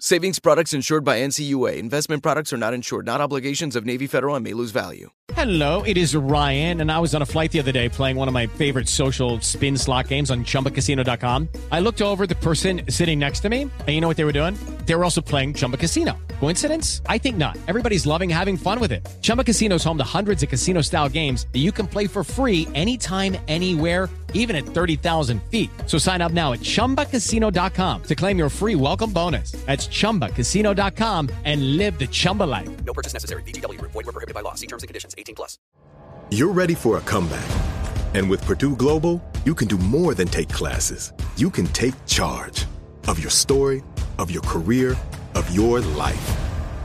Savings products insured by NCUA. Investment products are not insured, not obligations of Navy Federal and may lose value. Hello, it is Ryan, and I was on a flight the other day playing one of my favorite social spin slot games on chumbacasino.com. I looked over the person sitting next to me, and you know what they were doing? They were also playing Chumba Casino. Coincidence? I think not. Everybody's loving having fun with it. Chumba Casino is home to hundreds of casino style games that you can play for free anytime, anywhere, even at 30,000 feet. So sign up now at chumbacasino.com to claim your free welcome bonus. That's chumbacasino.com and live the Chumba life. No purchase necessary. VGW Group. Void were prohibited by law. See terms and conditions. 18 plus. You're ready for a comeback. And with Purdue Global, you can do more than take classes. You can take charge of your story, of your career, of your life.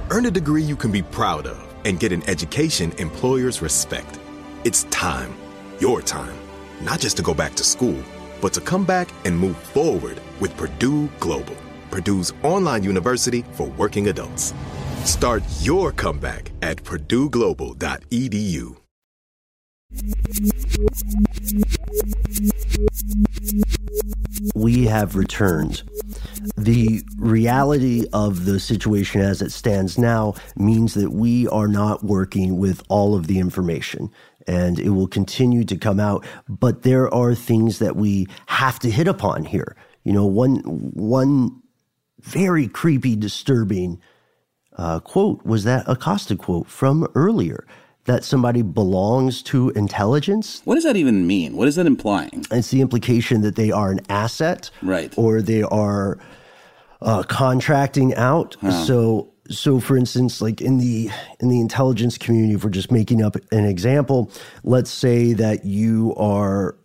Earn a degree you can be proud of and get an education employers respect. It's time, your time, not just to go back to school, but to come back and move forward with Purdue Global, Purdue's online university for working adults. Start your comeback at purdueglobal.edu. we have returned. The reality of the situation as it stands now means that we are not working with all of the information and it will continue to come out. But there are things that we have to hit upon here. You know, one, one very creepy, disturbing uh, quote was that Acosta quote from earlier that somebody belongs to intelligence. What does that even mean? What is that implying? It's the implication that they are an asset, right? Or they are uh, contracting out. Huh. So, so for instance, like in the in the intelligence community, if we're just making up an example, let's say that you are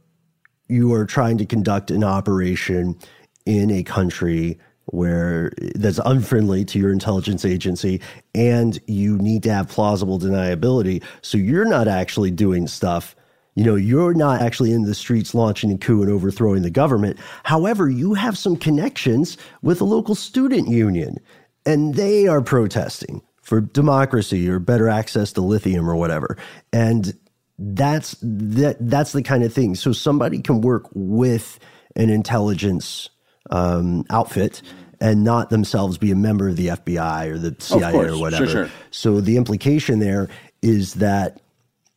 you are trying to conduct an operation in a country where that's unfriendly to your intelligence agency and you need to have plausible deniability. So you're not actually doing stuff. You know you're not actually in the streets launching a coup and overthrowing the government. However you have some connections with a local student union and they are protesting for democracy or better access to lithium or whatever. And that's that that's the kind of thing. So somebody can work with an intelligence um, outfit and not themselves be a member of the FBI or the CIA course. or whatever. Sure, sure. So the implication there is that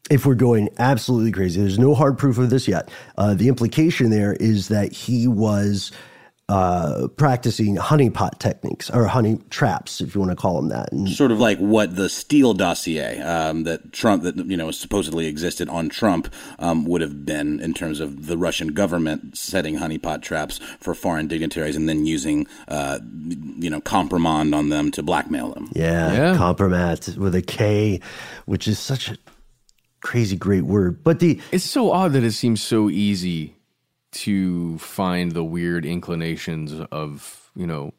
if we're going absolutely crazy, there's no hard proof of this yet. Uh, the implication there is that he was uh, practicing honeypot techniques or honey traps, if you want to call them that. And Sort of like what the Steele dossier um, that Trump, that you know, supposedly existed on Trump, um, would have been in terms of the Russian government setting honeypot traps for foreign dignitaries and then using, uh, you know, kompromat on them to blackmail them. Yeah, Yeah. kompromat with a K, which is such a crazy great word. But the It's so odd that it seems so easy to find the weird inclinations of, you know,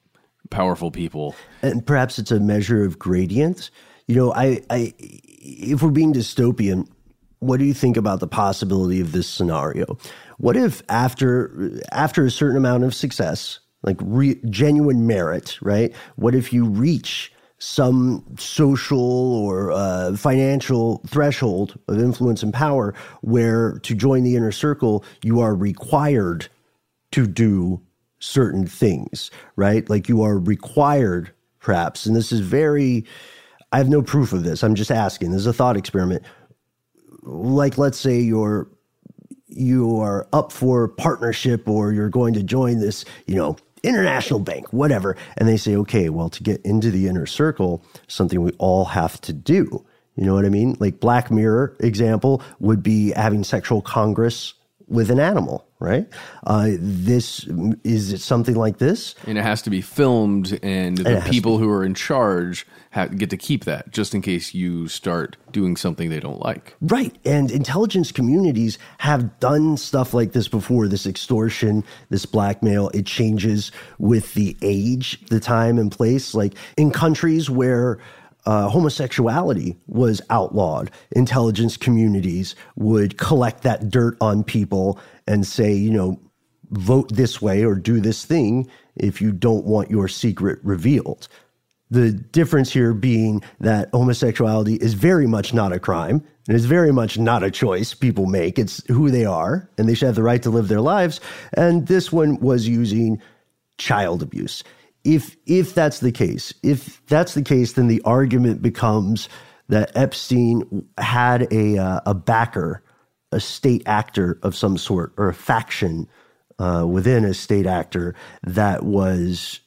powerful people. and perhaps it's a measure of gradient. You know, I, I, if we're being dystopian, what do you think about the possibility of this scenario? What if after after a certain amount of success, like re- genuine merit, right? What if you reach some social or uh, financial threshold of influence and power where to join the inner circle you are required to do certain things, right? Like you are required, perhaps, and this is very, I have no proof of this. I'm just asking. This is a thought experiment. Like, let's say you're you are up for partnership or you're going to join this, you know, international bank, whatever. And they say, okay, well, to get into the inner circle, something we all have to do, You know what I mean? Like Black Mirror example would be having sexual congress with an animal, right? Uh, this is it something like this? And it has to be filmed, and it the people who are in charge ha get to keep that just in case you start doing something they don't like. Right. And intelligence communities have done stuff like this before this extortion, this blackmail. It changes with the age, the time and place. Like in countries where uh, homosexuality was outlawed, intelligence communities would collect that dirt on people and say, you know, vote this way or do this thing if you don't want your secret revealed. The difference here being that homosexuality is very much not a crime. and It is very much not a choice people make. It's who they are, and they should have the right to live their lives. And this one was using child abuse. If if that's the case, if that's the case, then the argument becomes that Epstein had a uh, a backer, a state actor of some sort, or a faction uh, within a state actor that was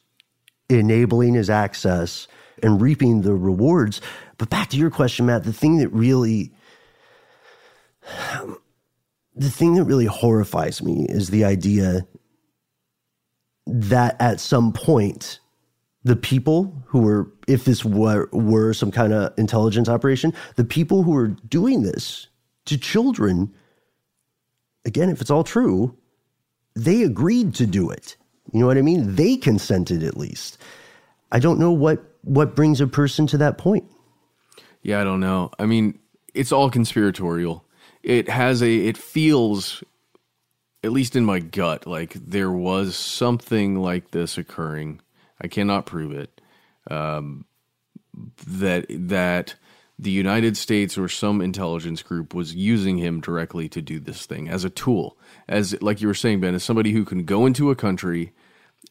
enabling his access and reaping the rewards. But back to your question, Matt, the thing that really the thing that really horrifies me is the idea that at some point the people who were if this were, were some kind of intelligence operation the people who were doing this to children again if it's all true they agreed to do it you know what i mean they consented at least i don't know what what brings a person to that point Yeah, I don't know. I mean, it's all conspiratorial. It has a it feels at least in my gut like there was something like this occurring. I cannot prove it. Um, that that the United States or some intelligence group was using him directly to do this thing as a tool. As like you were saying, Ben, as somebody who can go into a country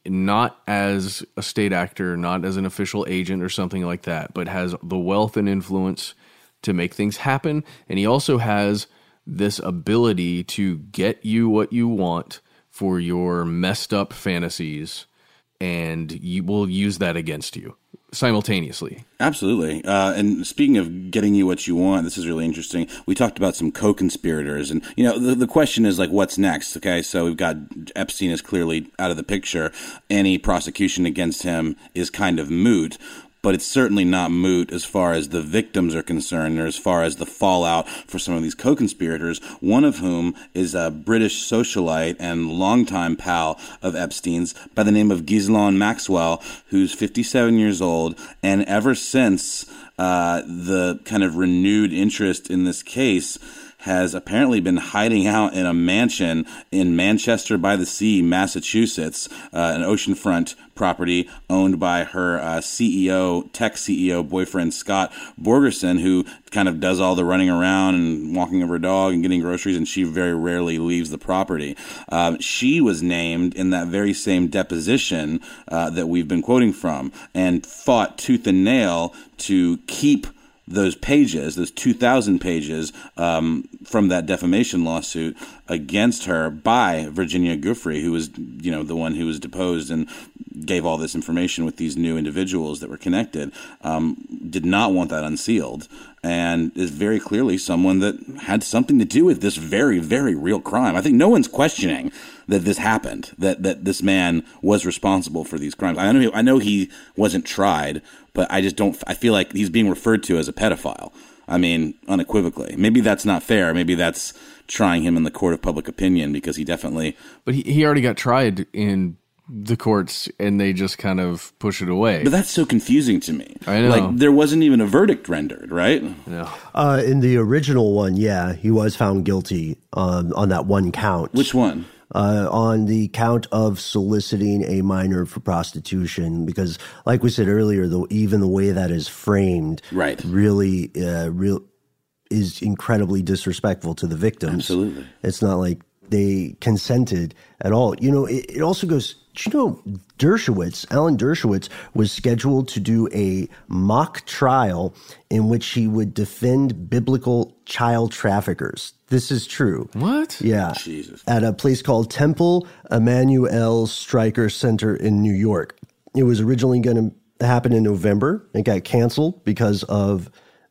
not as a state actor, not as an official agent or something like that, but has the wealth and influence to make things happen. And he also has this ability to get you what you want for your messed up fantasies, and you will use that against you simultaneously. Absolutely. Uh, and speaking of getting you what you want, this is really interesting. We talked about some co-conspirators, and you know the, the question is like, what's next? Okay, so we've got Epstein is clearly out of the picture. Any prosecution against him is kind of moot. But it's certainly not moot as far as the victims are concerned, or as far as the fallout for some of these co-conspirators. One of whom is a British socialite and longtime pal of Epstein's by the name of Ghislaine Maxwell, who's 57 years old, and ever since uh, the kind of renewed interest in this case has apparently been hiding out in a mansion in Manchester by the Sea, Massachusetts, uh, an oceanfront property owned by her uh, CEO, tech CEO boyfriend Scott Borgerson, who kind of does all the running around and walking of her dog and getting groceries, and she very rarely leaves the property. Um, she was named in that very same deposition uh, that we've been quoting from and fought tooth and nail to keep those pages, those 2,000 pages um, from that defamation lawsuit against her by Virginia Giuffre, who was, you know, the one who was deposed and gave all this information with these new individuals that were connected, um, did not want that unsealed and is very clearly someone that had something to do with this very, very real crime. I think no one's questioning that this happened, that, that this man was responsible for these crimes. I know, I know he wasn't tried, but I just don't, I feel like he's being referred to as a pedophile. I mean, unequivocally. Maybe that's not fair. Maybe that's trying him in the court of public opinion because he definitely. But he, he already got tried in the courts and they just kind of push it away. But that's so confusing to me. I know. Like there wasn't even a verdict rendered, right? No. Uh, in the original one, yeah, he was found guilty um, on that one count. Which one? Uh, on the count of soliciting a minor for prostitution, because, like we said earlier, the, even the way that is framed, right, really, uh, real is incredibly disrespectful to the victims. Absolutely, it's not like they consented at all. You know, it, it also goes. Do you know Dershowitz, Alan Dershowitz, was scheduled to do a mock trial in which he would defend biblical child traffickers. This is true. What? Yeah. Jesus. At a place called Temple Emanu-El Streicker Center in New York. It was originally going to happen in November. It got canceled because of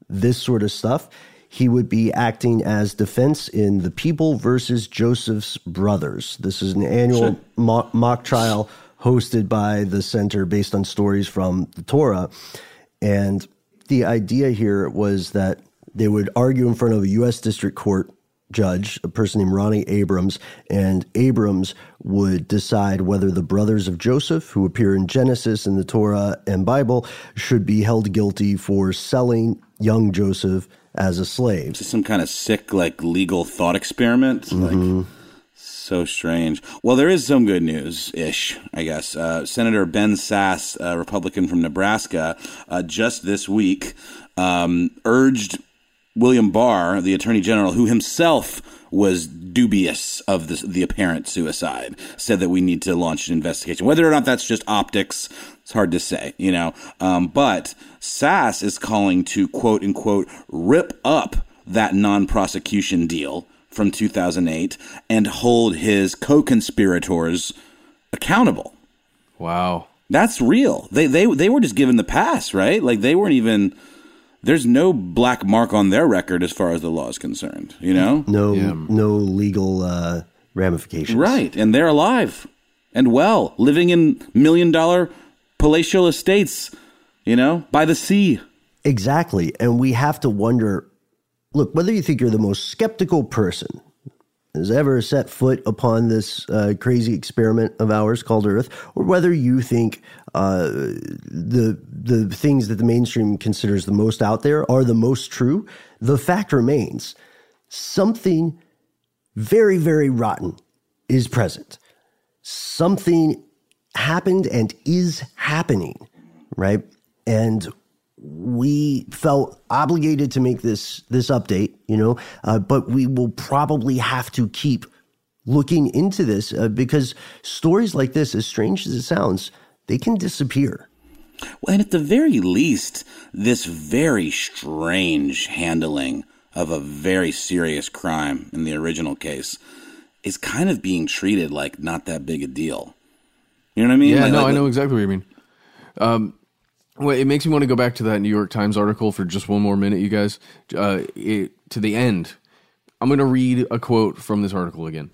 this sort of stuff, he would be acting as defense in The People versus Joseph's Brothers. This is an annual Sure. mock, mock trial hosted by the center based on stories from the Torah. And the idea here was that they would argue in front of a U.S. District Court judge, a person named Ronnie Abrams, and Abrams would decide whether the brothers of Joseph, who appear in Genesis and the Torah and Bible, should be held guilty for selling young Joseph as a slave. Some kind of sick, like legal thought experiment. Like so strange. Well, there is some good news ish, I guess. Uh, Senator Ben Sasse, a Republican from Nebraska, uh, just this week um, urged William Barr, the Attorney General, who himself was dubious of the, the apparent suicide, said that we need to launch an investigation. Whether or not that's just optics, it's hard to say, you know. Um, but Sasse is calling to quote unquote rip up that non prosecution deal from 2008 and hold his co conspirators accountable. Wow. That's real. They, they, they were just given the pass, right? Like they weren't even. There's no black mark on their record as far as the law is concerned, you know? No, no legal uh, ramifications. Right. And they're alive and well, living in million dollar palatial estates, you know, by the sea. Exactly. And we have to wonder look, whether you think you're the most skeptical person has ever set foot upon this uh, crazy experiment of ours called Earth, or whether you think uh, the the things that the mainstream considers the most out there are the most true, the fact remains something very, very rotten is present. Something happened and is happening, right? And we felt obligated to make this this update, you know, uh, but we will probably have to keep looking into this uh, because stories like this, as strange as it sounds, they can disappear. Well, and at the very least, this very strange handling of a very serious crime in the original case is kind of being treated like not that big a deal. You know what I mean? Yeah, Like- no, like- I know exactly what you mean. Um, well, it makes me want to go back to that New York Times article for just one more minute, you guys. Uh, it, to the end, I'm going to read a quote from this article again.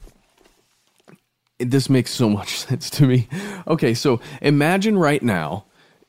It- this makes so much (laughs) sense to me. Okay, so imagine right now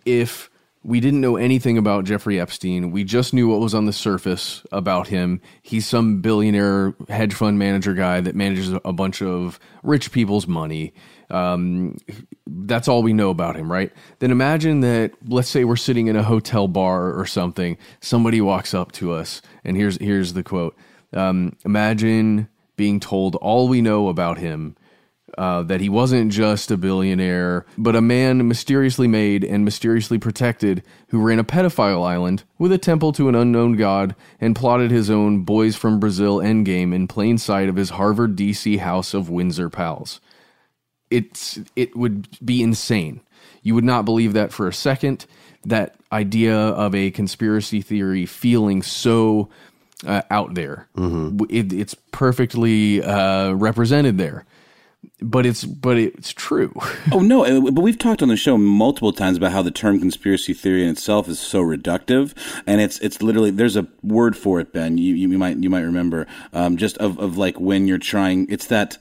if we didn't know anything about Jeffrey Epstein. We just knew what was on the surface about him. He's some billionaire hedge fund manager guy that manages a bunch of rich people's money. Um, that's all we know about him, right? Then imagine that, let's say we're sitting in a hotel bar or something. Somebody walks up to us, and here's here's the quote. Um, imagine being told all we know about him uh, that he wasn't just a billionaire, but a man mysteriously made and mysteriously protected who ran a pedophile island with a temple to an unknown god and plotted his own Boys from Brazil endgame in plain sight of his Harvard DC house of Windsor pals. It's it would be insane. You would not believe that for a second. That idea of a conspiracy theory feeling so uh, out there, it, it's perfectly uh, represented there but it's but it's true. (laughs) Oh no! But we've talked on the show multiple times about how the term conspiracy theory in itself is so reductive, and it's it's literally there's a word for it, Ben. You you might you might remember um, just of of like when you're trying. It's that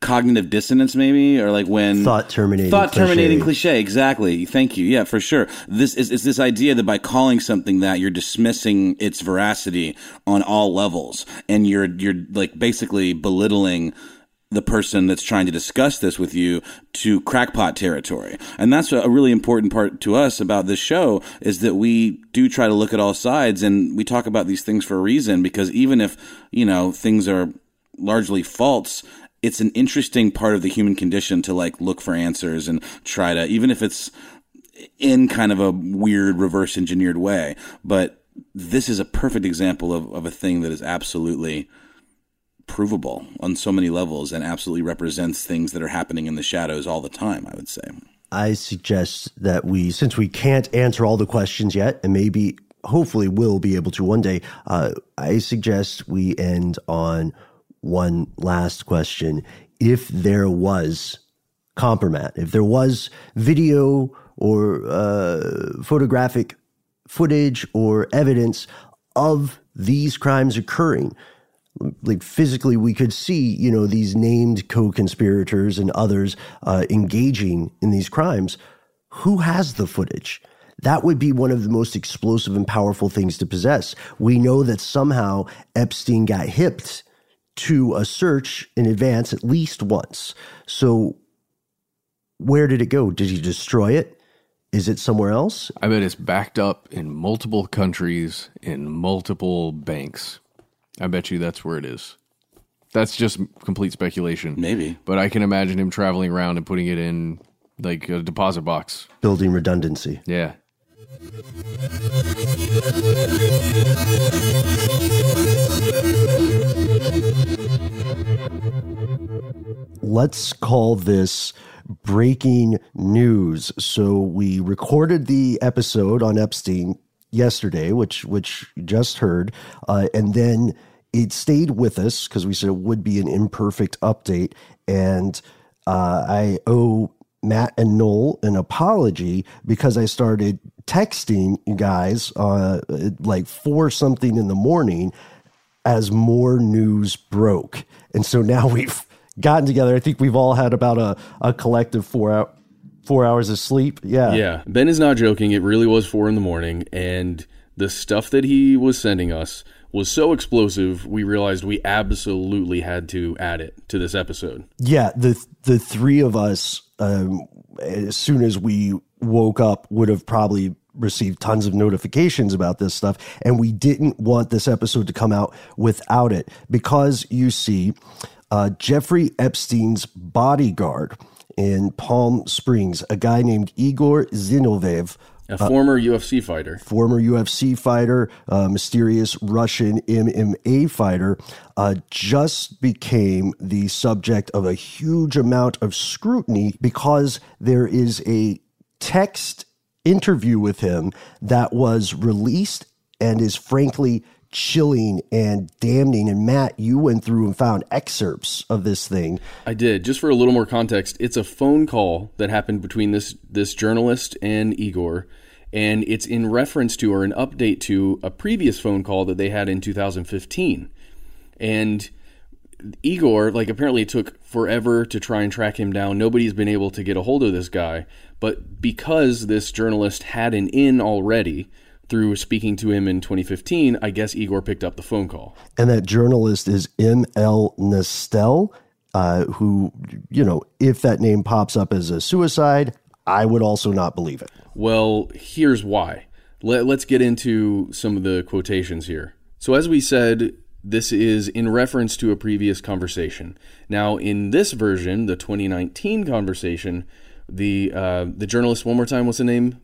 cognitive dissonance, maybe, or like when Thought terminating thought terminating cliche. cliche. Exactly. Thank you. Yeah, for sure. This is is this idea that by calling something that you're dismissing its veracity on all levels, and you're you're like basically belittling the person that's trying to discuss this with you to crackpot territory. And that's a really important part to us about this show is that we do try to look at all sides and we talk about these things for a reason because even if, you know, things are largely false, it's an interesting part of the human condition to like look for answers and try to even if it's in kind of a weird reverse engineered way, but this is a perfect example of, of a thing that is absolutely provable on so many levels and absolutely represents things that are happening in the shadows all the time, I would say. I suggest that we, since we can't answer all the questions yet, and maybe hopefully will be able to one day, uh, I suggest we end on one last question. If there was kompromat, if there was video or uh, photographic footage or evidence of these crimes occurring. Like physically, we could see, you know, these named co conspirators and others uh, engaging in these crimes. Who has the footage? That would be one of the most explosive and powerful things to possess. We know that somehow Epstein got hipped to a search in advance at least once. So, where did it go? Did he destroy it? Is it somewhere else? I bet it's backed up in multiple countries, in multiple banks. I bet you that's where it is. That's just complete speculation. Maybe. But I can imagine him traveling around and putting it in like a deposit box. Building redundancy. Yeah. Let's call this breaking news. So we recorded the episode on Epstein yesterday, which which you just heard, uh, and then it stayed with us because we said it would be an imperfect update, and uh, I owe Matt and Noel an apology because I started texting you guys uh, like four something in the morning as more news broke, and so now (laughs) we've gotten together. I think we've all had about a, a collective four out four hours of sleep. Yeah. Yeah. Ben is not joking. It really was four in the morning. And the stuff that he was sending us was so explosive, we realized we absolutely had to add it to this episode. Yeah. The, the three of us, um, as soon as we woke up, would have probably received tons of notifications about this stuff. And we didn't want this episode to come out without it because you see, uh, Jeffrey Epstein's bodyguard in Palm Springs, a guy named Igor Zinoviev. A former uh, UFC fighter. Former UFC fighter, uh, mysterious Russian MMA fighter, uh, just became the subject of a huge amount of scrutiny because there is a text interview with him that was released and is frankly chilling and damning. And Matt, you went through and found excerpts of this thing. I did. Just for a little more context, it's a phone call that happened between this this journalist and Igor, and it's in reference to or an update to a previous phone call that they had in 2015. And Igor, like apparently it took forever to try and track him down. Nobody's been able to get a hold of this guy, but because this journalist had an in already, through speaking to him in 2015, I guess Igor picked up the phone call. And that journalist is M.L. Nestel, uh, who, you know, if that name pops up as a suicide, I would also not believe it. Well, here's why. Let, let's get into some of the quotations here. So, as we said, this is in reference to a previous conversation. Now, in this version, the 2019 conversation, the uh, the journalist one more time what's the name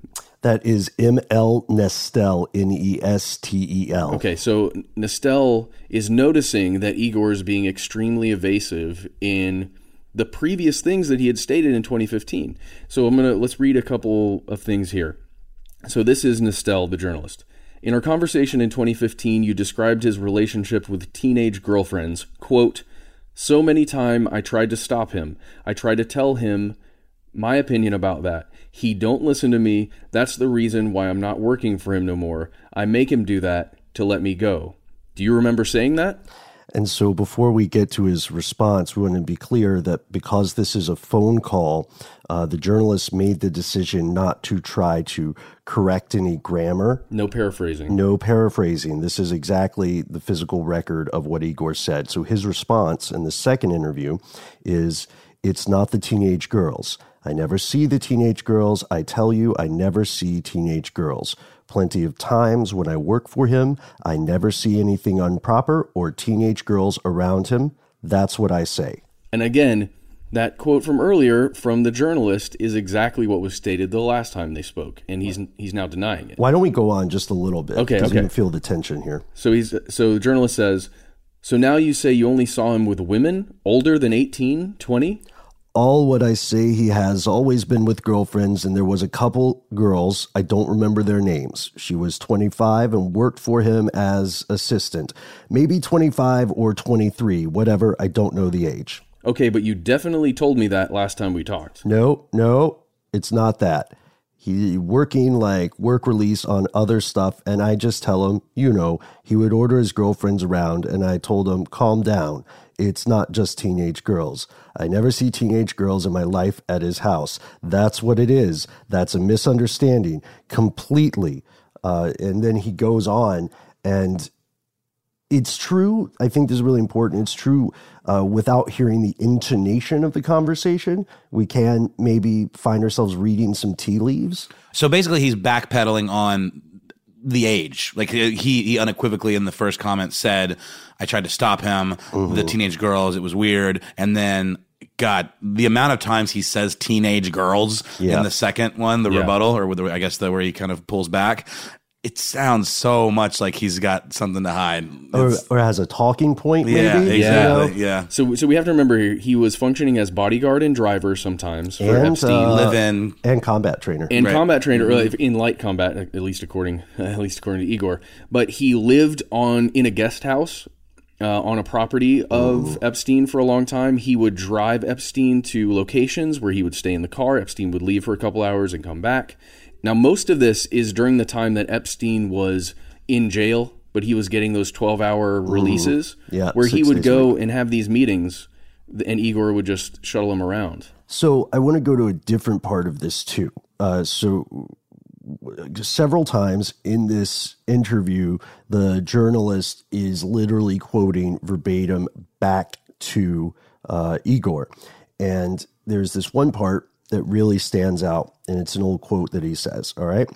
that is M L Nestel, N E S T E L. Okay, so Nestel is noticing that Igor is being extremely evasive in the previous things that he had stated in 2015. So I'm gonna let's read a couple of things here. So this is Nestel, the journalist. In our conversation in 2015, you described his relationship with teenage girlfriends. Quote, so many time I tried to stop him. I tried to tell him my opinion about that. He don't listen to me. That's the reason why I'm not working for him no more. I make him do that to let me go. Do you remember saying that? And so before we get to his response, we want to be clear that because this is a phone call, uh, the journalist made the decision not to try to correct any grammar. No paraphrasing. No paraphrasing. This is exactly the physical record of what Igor said. So his response in the second interview is it's not the teenage girls. I never see the teenage girls. I tell you, I never see teenage girls. Plenty of times when I work for him, I never see anything improper or teenage girls around him. That's what I say. And again, that quote from earlier from the journalist is exactly what was stated the last time they spoke, and he's he's now denying it. Why don't we go on just a little bit? Okay, okay. we can feel the tension here. So he's so the journalist says, "So now you say you only saw him with women older than 18, 20?" All what I say, he has always been with girlfriends, and there was a couple girls. I don't remember their names. She was 25 and worked for him as assistant. Maybe 25 or 23, whatever. I don't know the age. Okay, but you definitely told me that last time we talked. No, no, it's not that. He working like work release on other stuff, and I just tell him, you know, he would order his girlfriends around, and I told him, calm down. It's not just teenage girls. I never see teenage girls in my life at his house. That's what it is. That's a misunderstanding completely. Uh, and then he goes on, and it's true. I think this is really important. It's true uh, without hearing the intonation of the conversation. We can maybe find ourselves reading some tea leaves. So basically, he's backpedaling on the age. Like he he unequivocally in the first comment said, "I tried to stop him." The teenage girls, it was weird, and then. God, the amount of times he says teenage girls Yeah. in the second one, the Yeah. rebuttal, or with the, I guess the where he kind of pulls back, it sounds so much like he's got something to hide. Or, or has a talking point, maybe. Yeah, you exactly. know? Yeah. So, so we have to remember here, he was functioning as bodyguard and driver sometimes for And, Epstein. uh, and combat trainer. and Right. combat trainer, Mhm. in light combat, at least according (laughs) at least according to Igor. But he lived on in a guest house uh, on a property of Epstein for a long time. He would drive Epstein to locations where he would stay in the car. Epstein would leave for a couple hours and come back. Now, most of this is during the time that Epstein was in jail, but he was getting those twelve-hour releases, Yeah, where he would go and have these meetings, and Igor would just shuttle him around. So I want to go to a different part of this too. Uh, so several times in this interview, the journalist is literally quoting verbatim back to uh, Igor, and there's this one part that really stands out, and it's an old quote that he says. All right.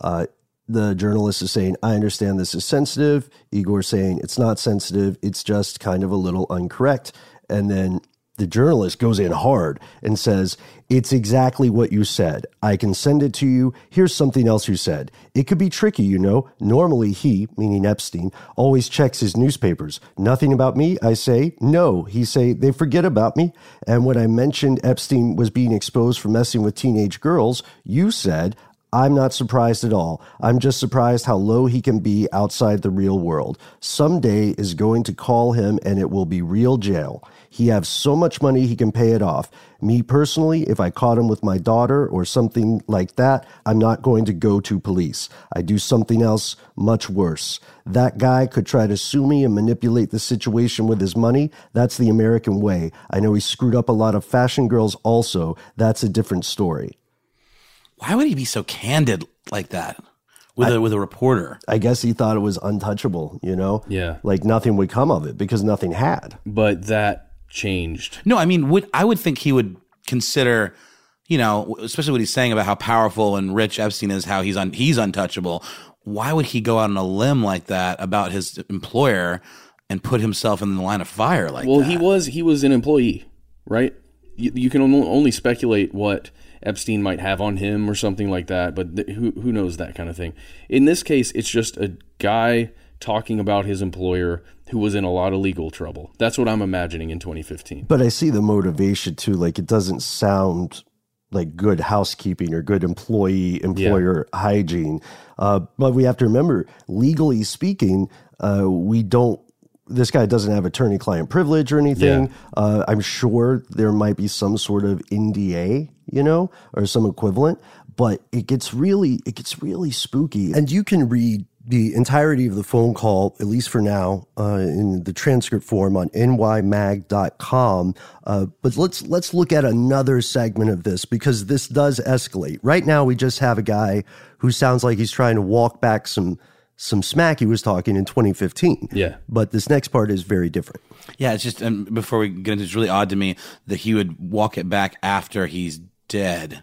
Uh, the journalist is saying, I understand this is sensitive. Igor saying, it's not sensitive. It's just kind of a little incorrect. And then the journalist goes in hard and says, It's exactly what you said. I can send it to you. Here's something else you said. It could be tricky, you know. Normally, he, meaning Epstein, always checks his newspapers. Nothing about me, I say. No, he say, they forget about me. And when I mentioned Epstein was being exposed for messing with teenage girls, you said, I'm not surprised at all. I'm just surprised how low he can be outside the real world. Someday is going to call him and it will be real jail. He have so much money he can pay it off. Me personally, if I caught him with my daughter or something like that, I'm not going to go to police. I do something else much worse. That guy could try to sue me and manipulate the situation with his money. That's the American way. I know he screwed up a lot of fashion girls also. That's a different story. Why would he be so candid like that with a with a reporter? I guess he thought it was untouchable, you know? Yeah. Like nothing would come of it because nothing had. But that changed. No, I mean, would I would think he would consider, you know, especially what he's saying about how powerful and rich Epstein is, how he's un, he's untouchable. Why would he go out on a limb like that about his employer and put himself in the line of fire like well, that? he was he was an employee, right? You, you can only only speculate what Epstein might have on him or something like that, but th- who who knows that kind of thing. In this case, it's just a guy talking about his employer who was in a lot of legal trouble. That's what I'm imagining in 2015. But I see the motivation too. Like it doesn't sound like good housekeeping or good employee employer hygiene. Uh, but we have to remember, legally speaking, uh, we don't. This guy doesn't have attorney client privilege or anything. Yeah. Uh, I'm sure there might be some sort of NDA, you know, or some equivalent. But it gets really, it gets really spooky. And you can read the entirety of the phone call, at least for now, uh, in the transcript form on nymag.com. Uh, but let's let's look at another segment of this because this does escalate. Right now, we just have a guy who sounds like he's trying to walk back some some smack he was talking in 2015. Yeah. But this next part is very different. Yeah, it's just and before we get into it, it's really odd to me that he would walk it back after he's dead.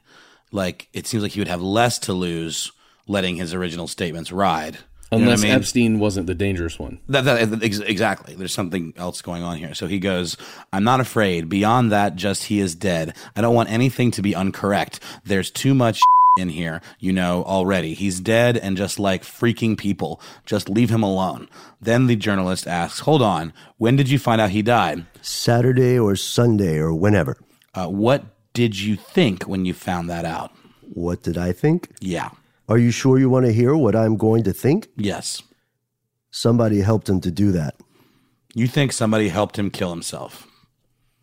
Like it seems like he would have less to lose letting his original statements ride. You know Unless I mean? Epstein wasn't the dangerous one. That, that, ex- exactly. There's something else going on here. So he goes, I'm not afraid. Beyond that, just he is dead. I don't want anything to be uncorrect. There's too much in here, you know, already. He's dead and just like freaking people. Just leave him alone. Then the journalist asks, Hold on. When did you find out he died? Saturday or Sunday or whenever. Uh, what did you think when you found that out? What did I think? Yeah. Are you sure you want to hear what I'm going to think? Yes. Somebody helped him to do that. You think somebody helped him kill himself?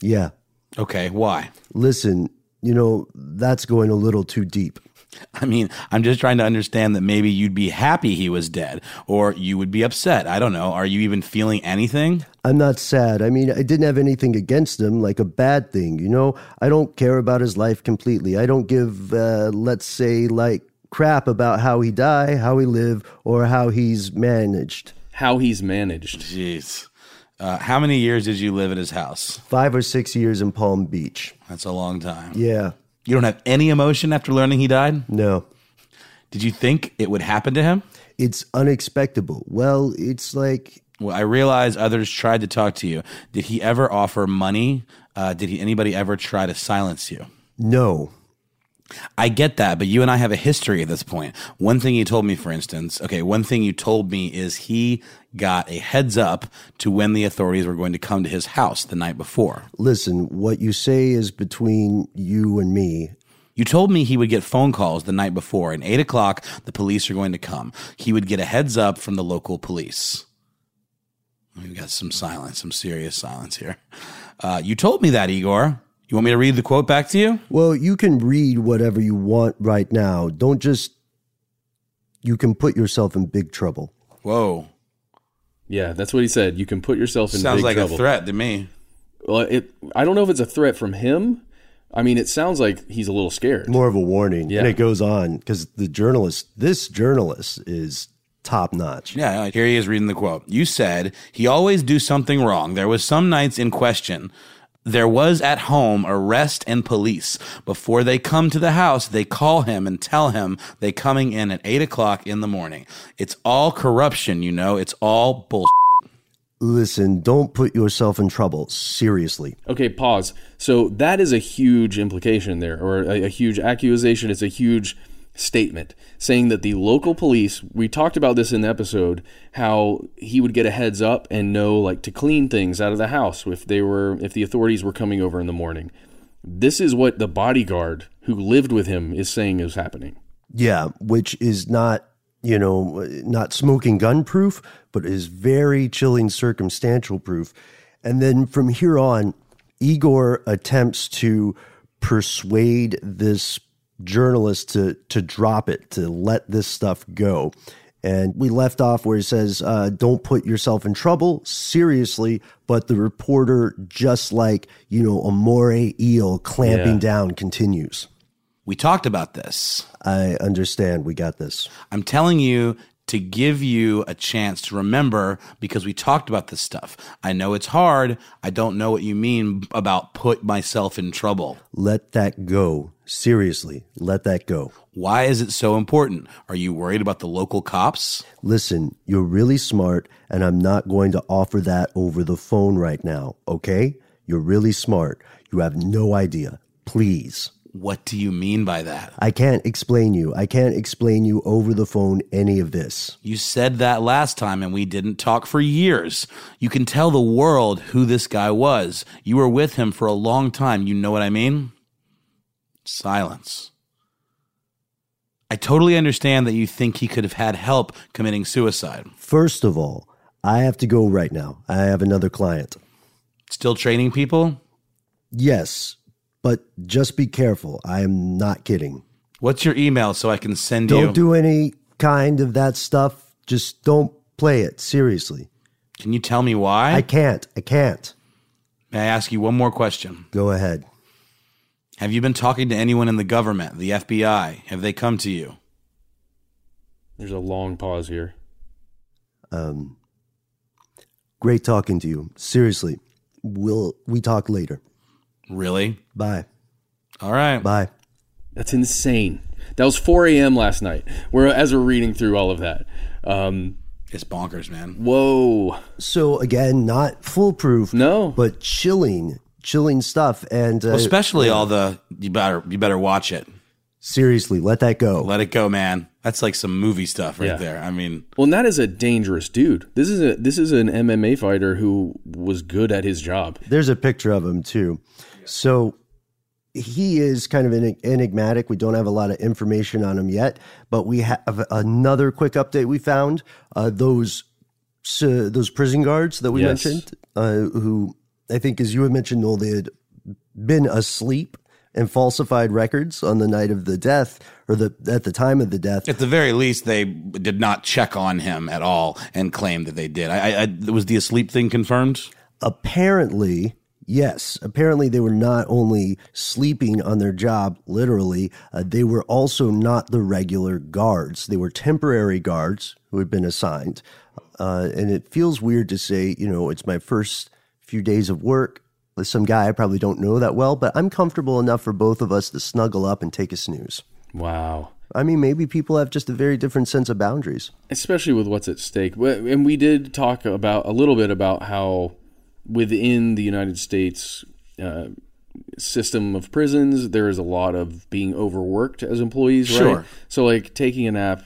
Yeah. Okay. Why? Listen, you know, that's going a little too deep. I mean, I'm just trying to understand that maybe you'd be happy he was dead, or you would be upset. I don't know. Are you even feeling anything? I'm not sad. I mean, I didn't have anything against him, like a bad thing. You know, I don't care about his life completely. I don't give, uh, let's say, like crap about how he died, how he lived, or how he's managed. How he's managed. Jeez. Uh, how many years did you live at his house? Five or six years in Palm Beach. That's a long time. Yeah. You don't have any emotion after learning he died? No. Did you think it would happen to him? It's unexpected. Well, it's like Well, I realize others tried to talk to you. Did he ever offer money? Uh, did he, anybody ever try to silence you? no. I get that, but you and I have a history at this point. One thing you told me, for instance, okay, one thing you told me is he got a heads up to when the authorities were going to come to his house the night before. Listen, what you say is between you and me. You told me he would get phone calls the night before, and eight o'clock, the police are going to come. He would get a heads up from the local police. We've got some silence, some serious silence here. Uh, you told me that, Igor. You want me to read the quote back to you? Well, you can read whatever you want right now. Don't just. You can put yourself in big trouble. Whoa. Yeah, that's what he said. You can put yourself in Sounds big like trouble. a threat to me. Well, it. I don't know if it's a threat from him. I mean, it sounds like he's a little scared. More of a warning. Yeah. And it goes on because the journalist, this journalist is top notch. Yeah, here he is reading the quote. You said he always do something wrong. There was some nights in question. There was at home arrest and police. Before they come to the house, they call him and tell him they coming in at eight o'clock in the morning. It's all corruption, you know. It's all bullshit. Listen, don't put yourself in trouble. Seriously. Okay, pause. So that is a huge implication there, or a, a huge accusation. It's a huge statement saying that the local police, we talked about this in the episode, how he would get a heads up and know like to clean things out of the house if they were if the authorities were coming over in the morning. This is what the bodyguard who lived with him is saying is happening. Yeah, which is not, you know, not smoking gun proof, but is very chilling circumstantial proof. And then from here on, Igor attempts to persuade this journalist to to drop it, to let this stuff go. And we left off where he says, uh, "Don't put yourself in trouble." Seriously, but the reporter, just like you know, a moray eel clamping Yeah. down, continues. We talked about this. I understand. We got this. I'm telling you to give you a chance to remember because we talked about this stuff. I know it's hard. I don't know what you mean about put myself in trouble. Let that go. Seriously, let that go. Why is it so important? Are you worried about the local cops? Listen, you're really smart, and I'm not going to offer that over the phone right now, okay? You're really smart. You have no idea. Please. What do you mean by that? I can't explain you. I can't explain you over the phone any of this. You said that last time and we didn't talk for years. You can tell the world who this guy was. You were with him for a long time. You know what I mean? Silence. I totally understand that you think he could have had help committing suicide. First of all, I have to go right now. I have another client. Still training people? Yes, but just be careful. I am not kidding. What's your email so I can send you? Don't do any kind of that stuff. Just don't play it. Seriously. Can you tell me why? I can't. I can't. May I ask you one more question? Go ahead. Have you been talking to anyone in the government, the FBI? Have they come to you? There's a long pause here. Um, great talking to you. Seriously. We'll we talk later. Really? Bye. All right. Bye. That's insane. That was 4 a.m. last night. Where as we're reading through all of that, um, it's bonkers, man. Whoa. So again, not foolproof. No, but chilling, chilling stuff, and uh, Well, especially all the you better you better watch it. seriously, let that go. Let it go, man. That's like some movie stuff right Yeah. there. I mean, Well, and that is a dangerous dude. This is a this is an MMA fighter who was good at his job. There's a picture of him too. So he is kind of enigmatic. We don't have a lot of information on him yet, but we have another quick update we found. Uh, those so those prison guards that we Yes. mentioned, uh, who I think, as you had mentioned, Noel, they had been asleep and falsified records on the night of the death or the at the time of the death. At the very least, they did not check on him at all and claim that they did. I, I, was the asleep thing confirmed? Apparently, yes. Apparently, they were not only sleeping on their job, literally, uh, they were also not the regular guards. They were temporary guards who had been assigned. Uh, and it feels weird to say, you know, it's my first few days of work with some guy I probably don't know that well, but I'm comfortable enough for both of us to snuggle up and take a snooze. Wow. I mean, maybe people have just a very different sense of boundaries, especially with what's at stake. And we did talk about a little bit about how within the United States uh, system of prisons, there is a lot of being overworked as employees. Sure. Right? So, like taking a nap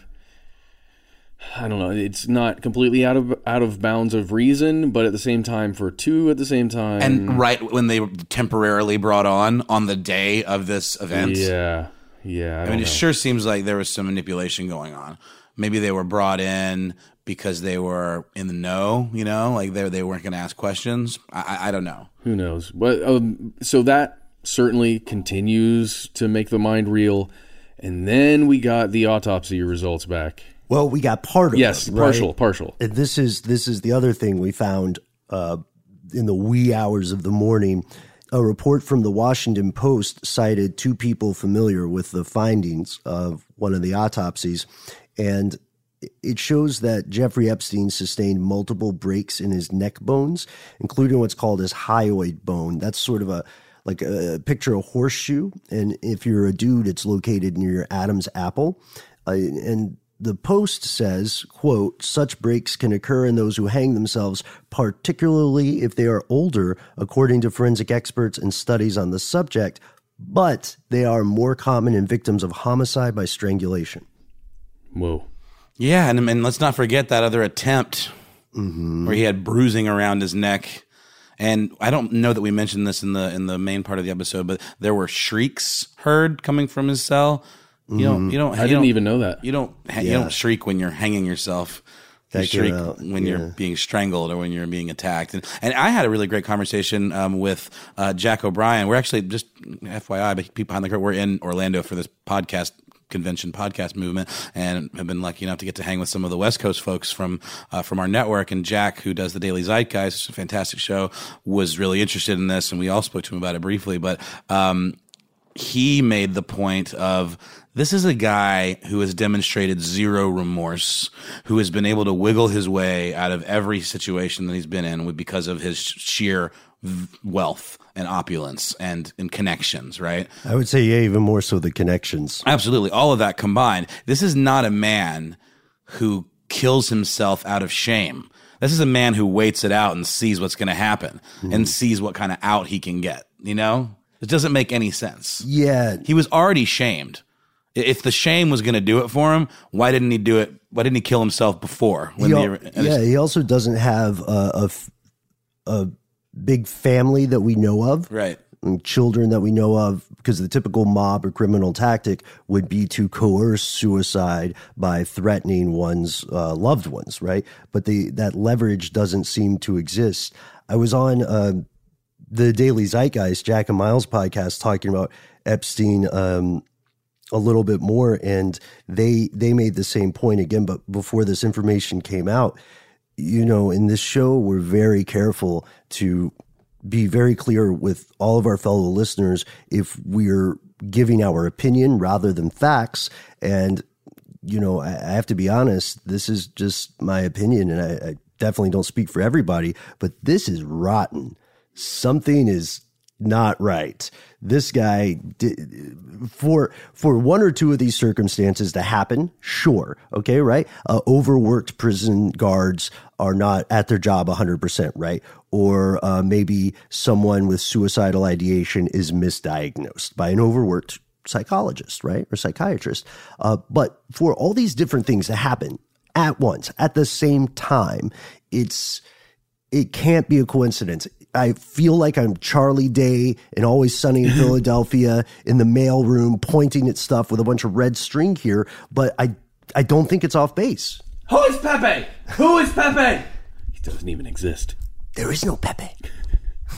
I don't know. It's not completely out of out of bounds of reason, but at the same time, for two at the same time, and right when they were temporarily brought on on the day of this event. Yeah, yeah. I, I mean, it sure seems like there was some manipulation going on. Maybe they were brought in because they were in the know. You know, like they they weren't going to ask questions. I, I don't know. Who knows? But um, so that certainly continues to make the mind reel. And then we got the autopsy results back. Well, we got part of yes, it, partial, right? partial. And this is this is the other thing we found uh, in the wee hours of the morning. A report from the Washington Post cited two people familiar with the findings of one of the autopsies, and it shows that Jeffrey Epstein sustained multiple breaks in his neck bones, including what's called his hyoid bone. That's sort of a like a picture a horseshoe, and if you're a dude, it's located near your Adam's apple, uh, and the Post says, quote, such breaks can occur in those who hang themselves, particularly if they are older, according to forensic experts and studies on the subject, but they are more common in victims of homicide by strangulation. Whoa. Yeah, and, and let's not forget that other attempt mm-hmm. where he had bruising around his neck. And I don't know that we mentioned this in the in the main part of the episode, but there were shrieks heard coming from his cell you don't. You don't. I you didn't don't, even know that. You don't. You Yeah. don't shriek when you're hanging yourself. You That shriek when yeah. you're being strangled or when you're being attacked. And, and I had a really great conversation um, with uh, Jack O'Brien. We're actually just FYI, but people behind the curtain. We're in Orlando for this podcast convention podcast movement and have been lucky enough to get to hang with some of the West Coast folks from uh, from our network. And Jack, who does the Daily Zeitgeist, it's a fantastic show, was really interested in this, and we all spoke to him about it briefly. But um, he made the point of this is a guy who has demonstrated zero remorse, who has been able to wiggle his way out of every situation that he's been in because of his sheer wealth and opulence and, and connections, right? I would say, yeah, even more so the connections. Absolutely. All of that combined. This is not a man who kills himself out of shame. This is a man who waits it out and sees what's going to happen mm-hmm. and sees what kind of out he can get. You know, it doesn't make any sense. Yeah. He was already shamed. If the shame was going to do it for him, why didn't he do it? Why didn't he kill himself before? He al- and yeah, he also doesn't have a, a f- a big family that we know of. Right. and children that we know of because the typical mob or criminal tactic would be to coerce suicide by threatening one's uh, loved ones right but the that leverage doesn't seem to exist i was on uh, the daily zeitgeist jack and miles podcast talking about epstein um, a little bit more and they they made the same point again but before this information came out you know in this show we're very careful to be very clear with all of our fellow listeners if we're giving our opinion rather than facts and you know i, I have to be honest this is just my opinion and I, I definitely don't speak for everybody but this is rotten something is not right. This guy did, for for one or two of these circumstances to happen, sure, okay, right? Uh, overworked prison guards are not at their job 100%, right? Or uh, maybe someone with suicidal ideation is misdiagnosed by an overworked psychologist, right? Or psychiatrist. Uh, but for all these different things to happen at once, at the same time, it's it can't be a coincidence. I feel like I'm Charlie Day and Always Sunny in (laughs) Philadelphia in the mailroom pointing at stuff with a bunch of red string here, but I I don't think it's off base. Who is Pepe? Who is Pepe? He doesn't even exist. There is no Pepe.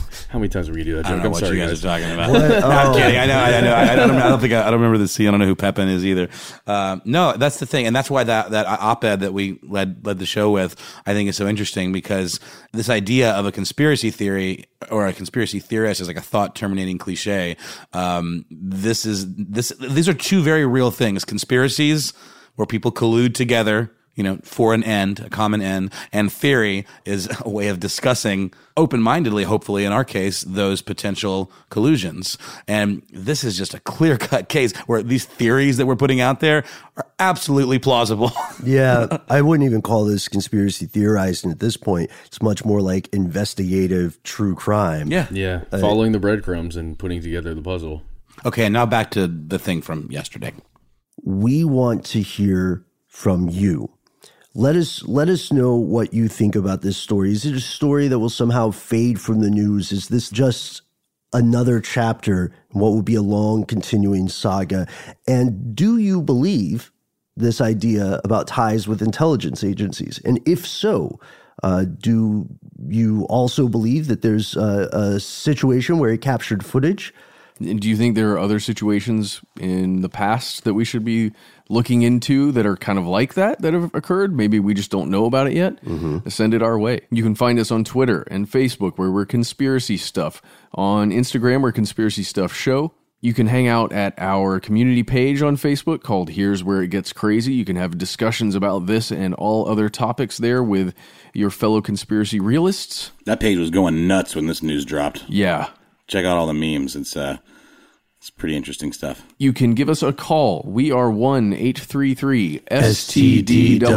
(laughs) How many times are we gonna do that I joke? don't know I'm what sorry, you guys, guys. are talking about. What? (laughs) No, I'm Oh. kidding. I know. I know. I, don't, I don't think I, I don't remember the scene. I don't know who Pepin is either. Um, no, that's the thing, and that's why that that op-ed that we led led the show with, I think, is so interesting because this idea of a conspiracy theory or a conspiracy theorist is like a thought terminating cliche. Um, this is this. These are two very real things: conspiracies where people collude together you know, for an end, a common end. And theory is (laughs) a way of discussing open mindedly, hopefully, in our case, those potential collusions. And this is just a clear cut (laughs) case where these theories that we're putting out there are absolutely plausible. (laughs) yeah, I wouldn't even call this conspiracy theorizing at this point. It's much more like investigative true crime. Yeah. Yeah, Uh, following the breadcrumbs and putting together the puzzle. okay, and now back to the thing from yesterday. we want to hear from you. Let us let us know what you think about this story. Is it a story that will somehow fade from the news? Is this just another chapter in what would be a long continuing saga? And do you believe this idea about ties with intelligence agencies? And if so, uh, do you also believe that there's a, a situation where he captured footage? And do you think there are other situations in the past that we should be looking into that are kind of like that that have occurred? Maybe we just don't know about it yet. Send it our way. You can find us on Twitter and Facebook where we're conspiracy stuff. On Instagram, we're conspiracy stuff show. You can hang out at our community page on Facebook called Here's Where It Gets Crazy. You can have discussions about this and all other topics there with your fellow conspiracy realists. That page was going nuts when this news dropped. Yeah. Check out all the memes. It's uh, it's pretty interesting stuff. You can give us a call. We are 1 833 STDWYTK.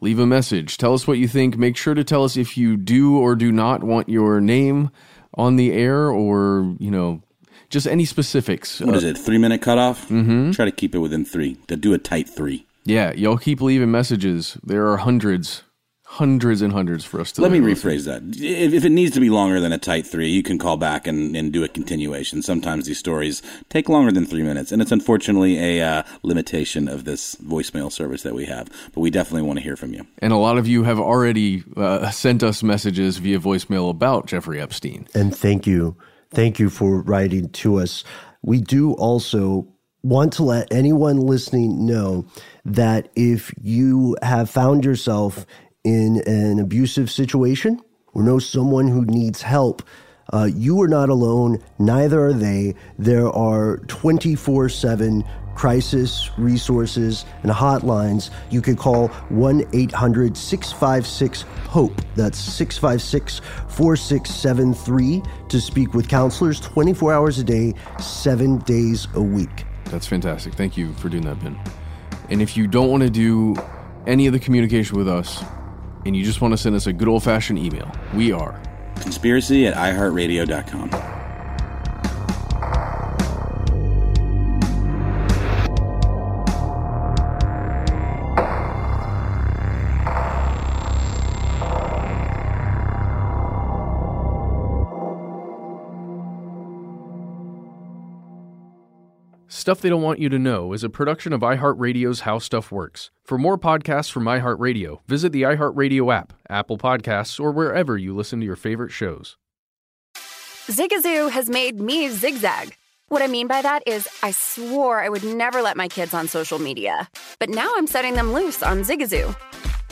Leave a message. Tell us what you think. Make sure to tell us if you do or do not want your name on the air or, you know, just any specifics. What is it? Three minute cutoff. Mm-hmm. Try to keep it within three. To do a tight three. Yeah, y'all keep leaving messages. There are hundreds, hundreds and hundreds for us to Let me rephrase that. If, if it needs to be longer than a tight three, you can call back and, and do a continuation. Sometimes these stories take longer than three minutes, and it's unfortunately a uh, limitation of this voicemail service that we have. But we definitely want to hear from you. And a lot of you have already uh, sent us messages via voicemail about Jeffrey Epstein. And thank you. Thank you for writing to us. We do also want to let anyone listening know that if you have found yourself in an abusive situation or know someone who needs help, uh, you are not alone, neither are they. There are 24 7 crisis resources and hotlines. You can call 1 800 656 HOPE. That's 656 4673 to speak with counselors 24 hours a day, seven days a week. That's fantastic. Thank you for doing that, Ben. And if you don't want to do any of the communication with us and you just want to send us a good old fashioned email, we are Conspiracy at iHeartRadio.com. Stuff They Don't Want You to Know is a production of iHeartRadio's How Stuff Works. For more podcasts from iHeartRadio, visit the iHeartRadio app, Apple Podcasts, or wherever you listen to your favorite shows. Zigazoo has made me zigzag. What I mean by that is, I swore I would never let my kids on social media, but now I'm setting them loose on Zigazoo.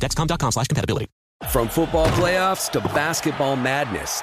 dexcom.com slash compatibility. From football playoffs to basketball madness,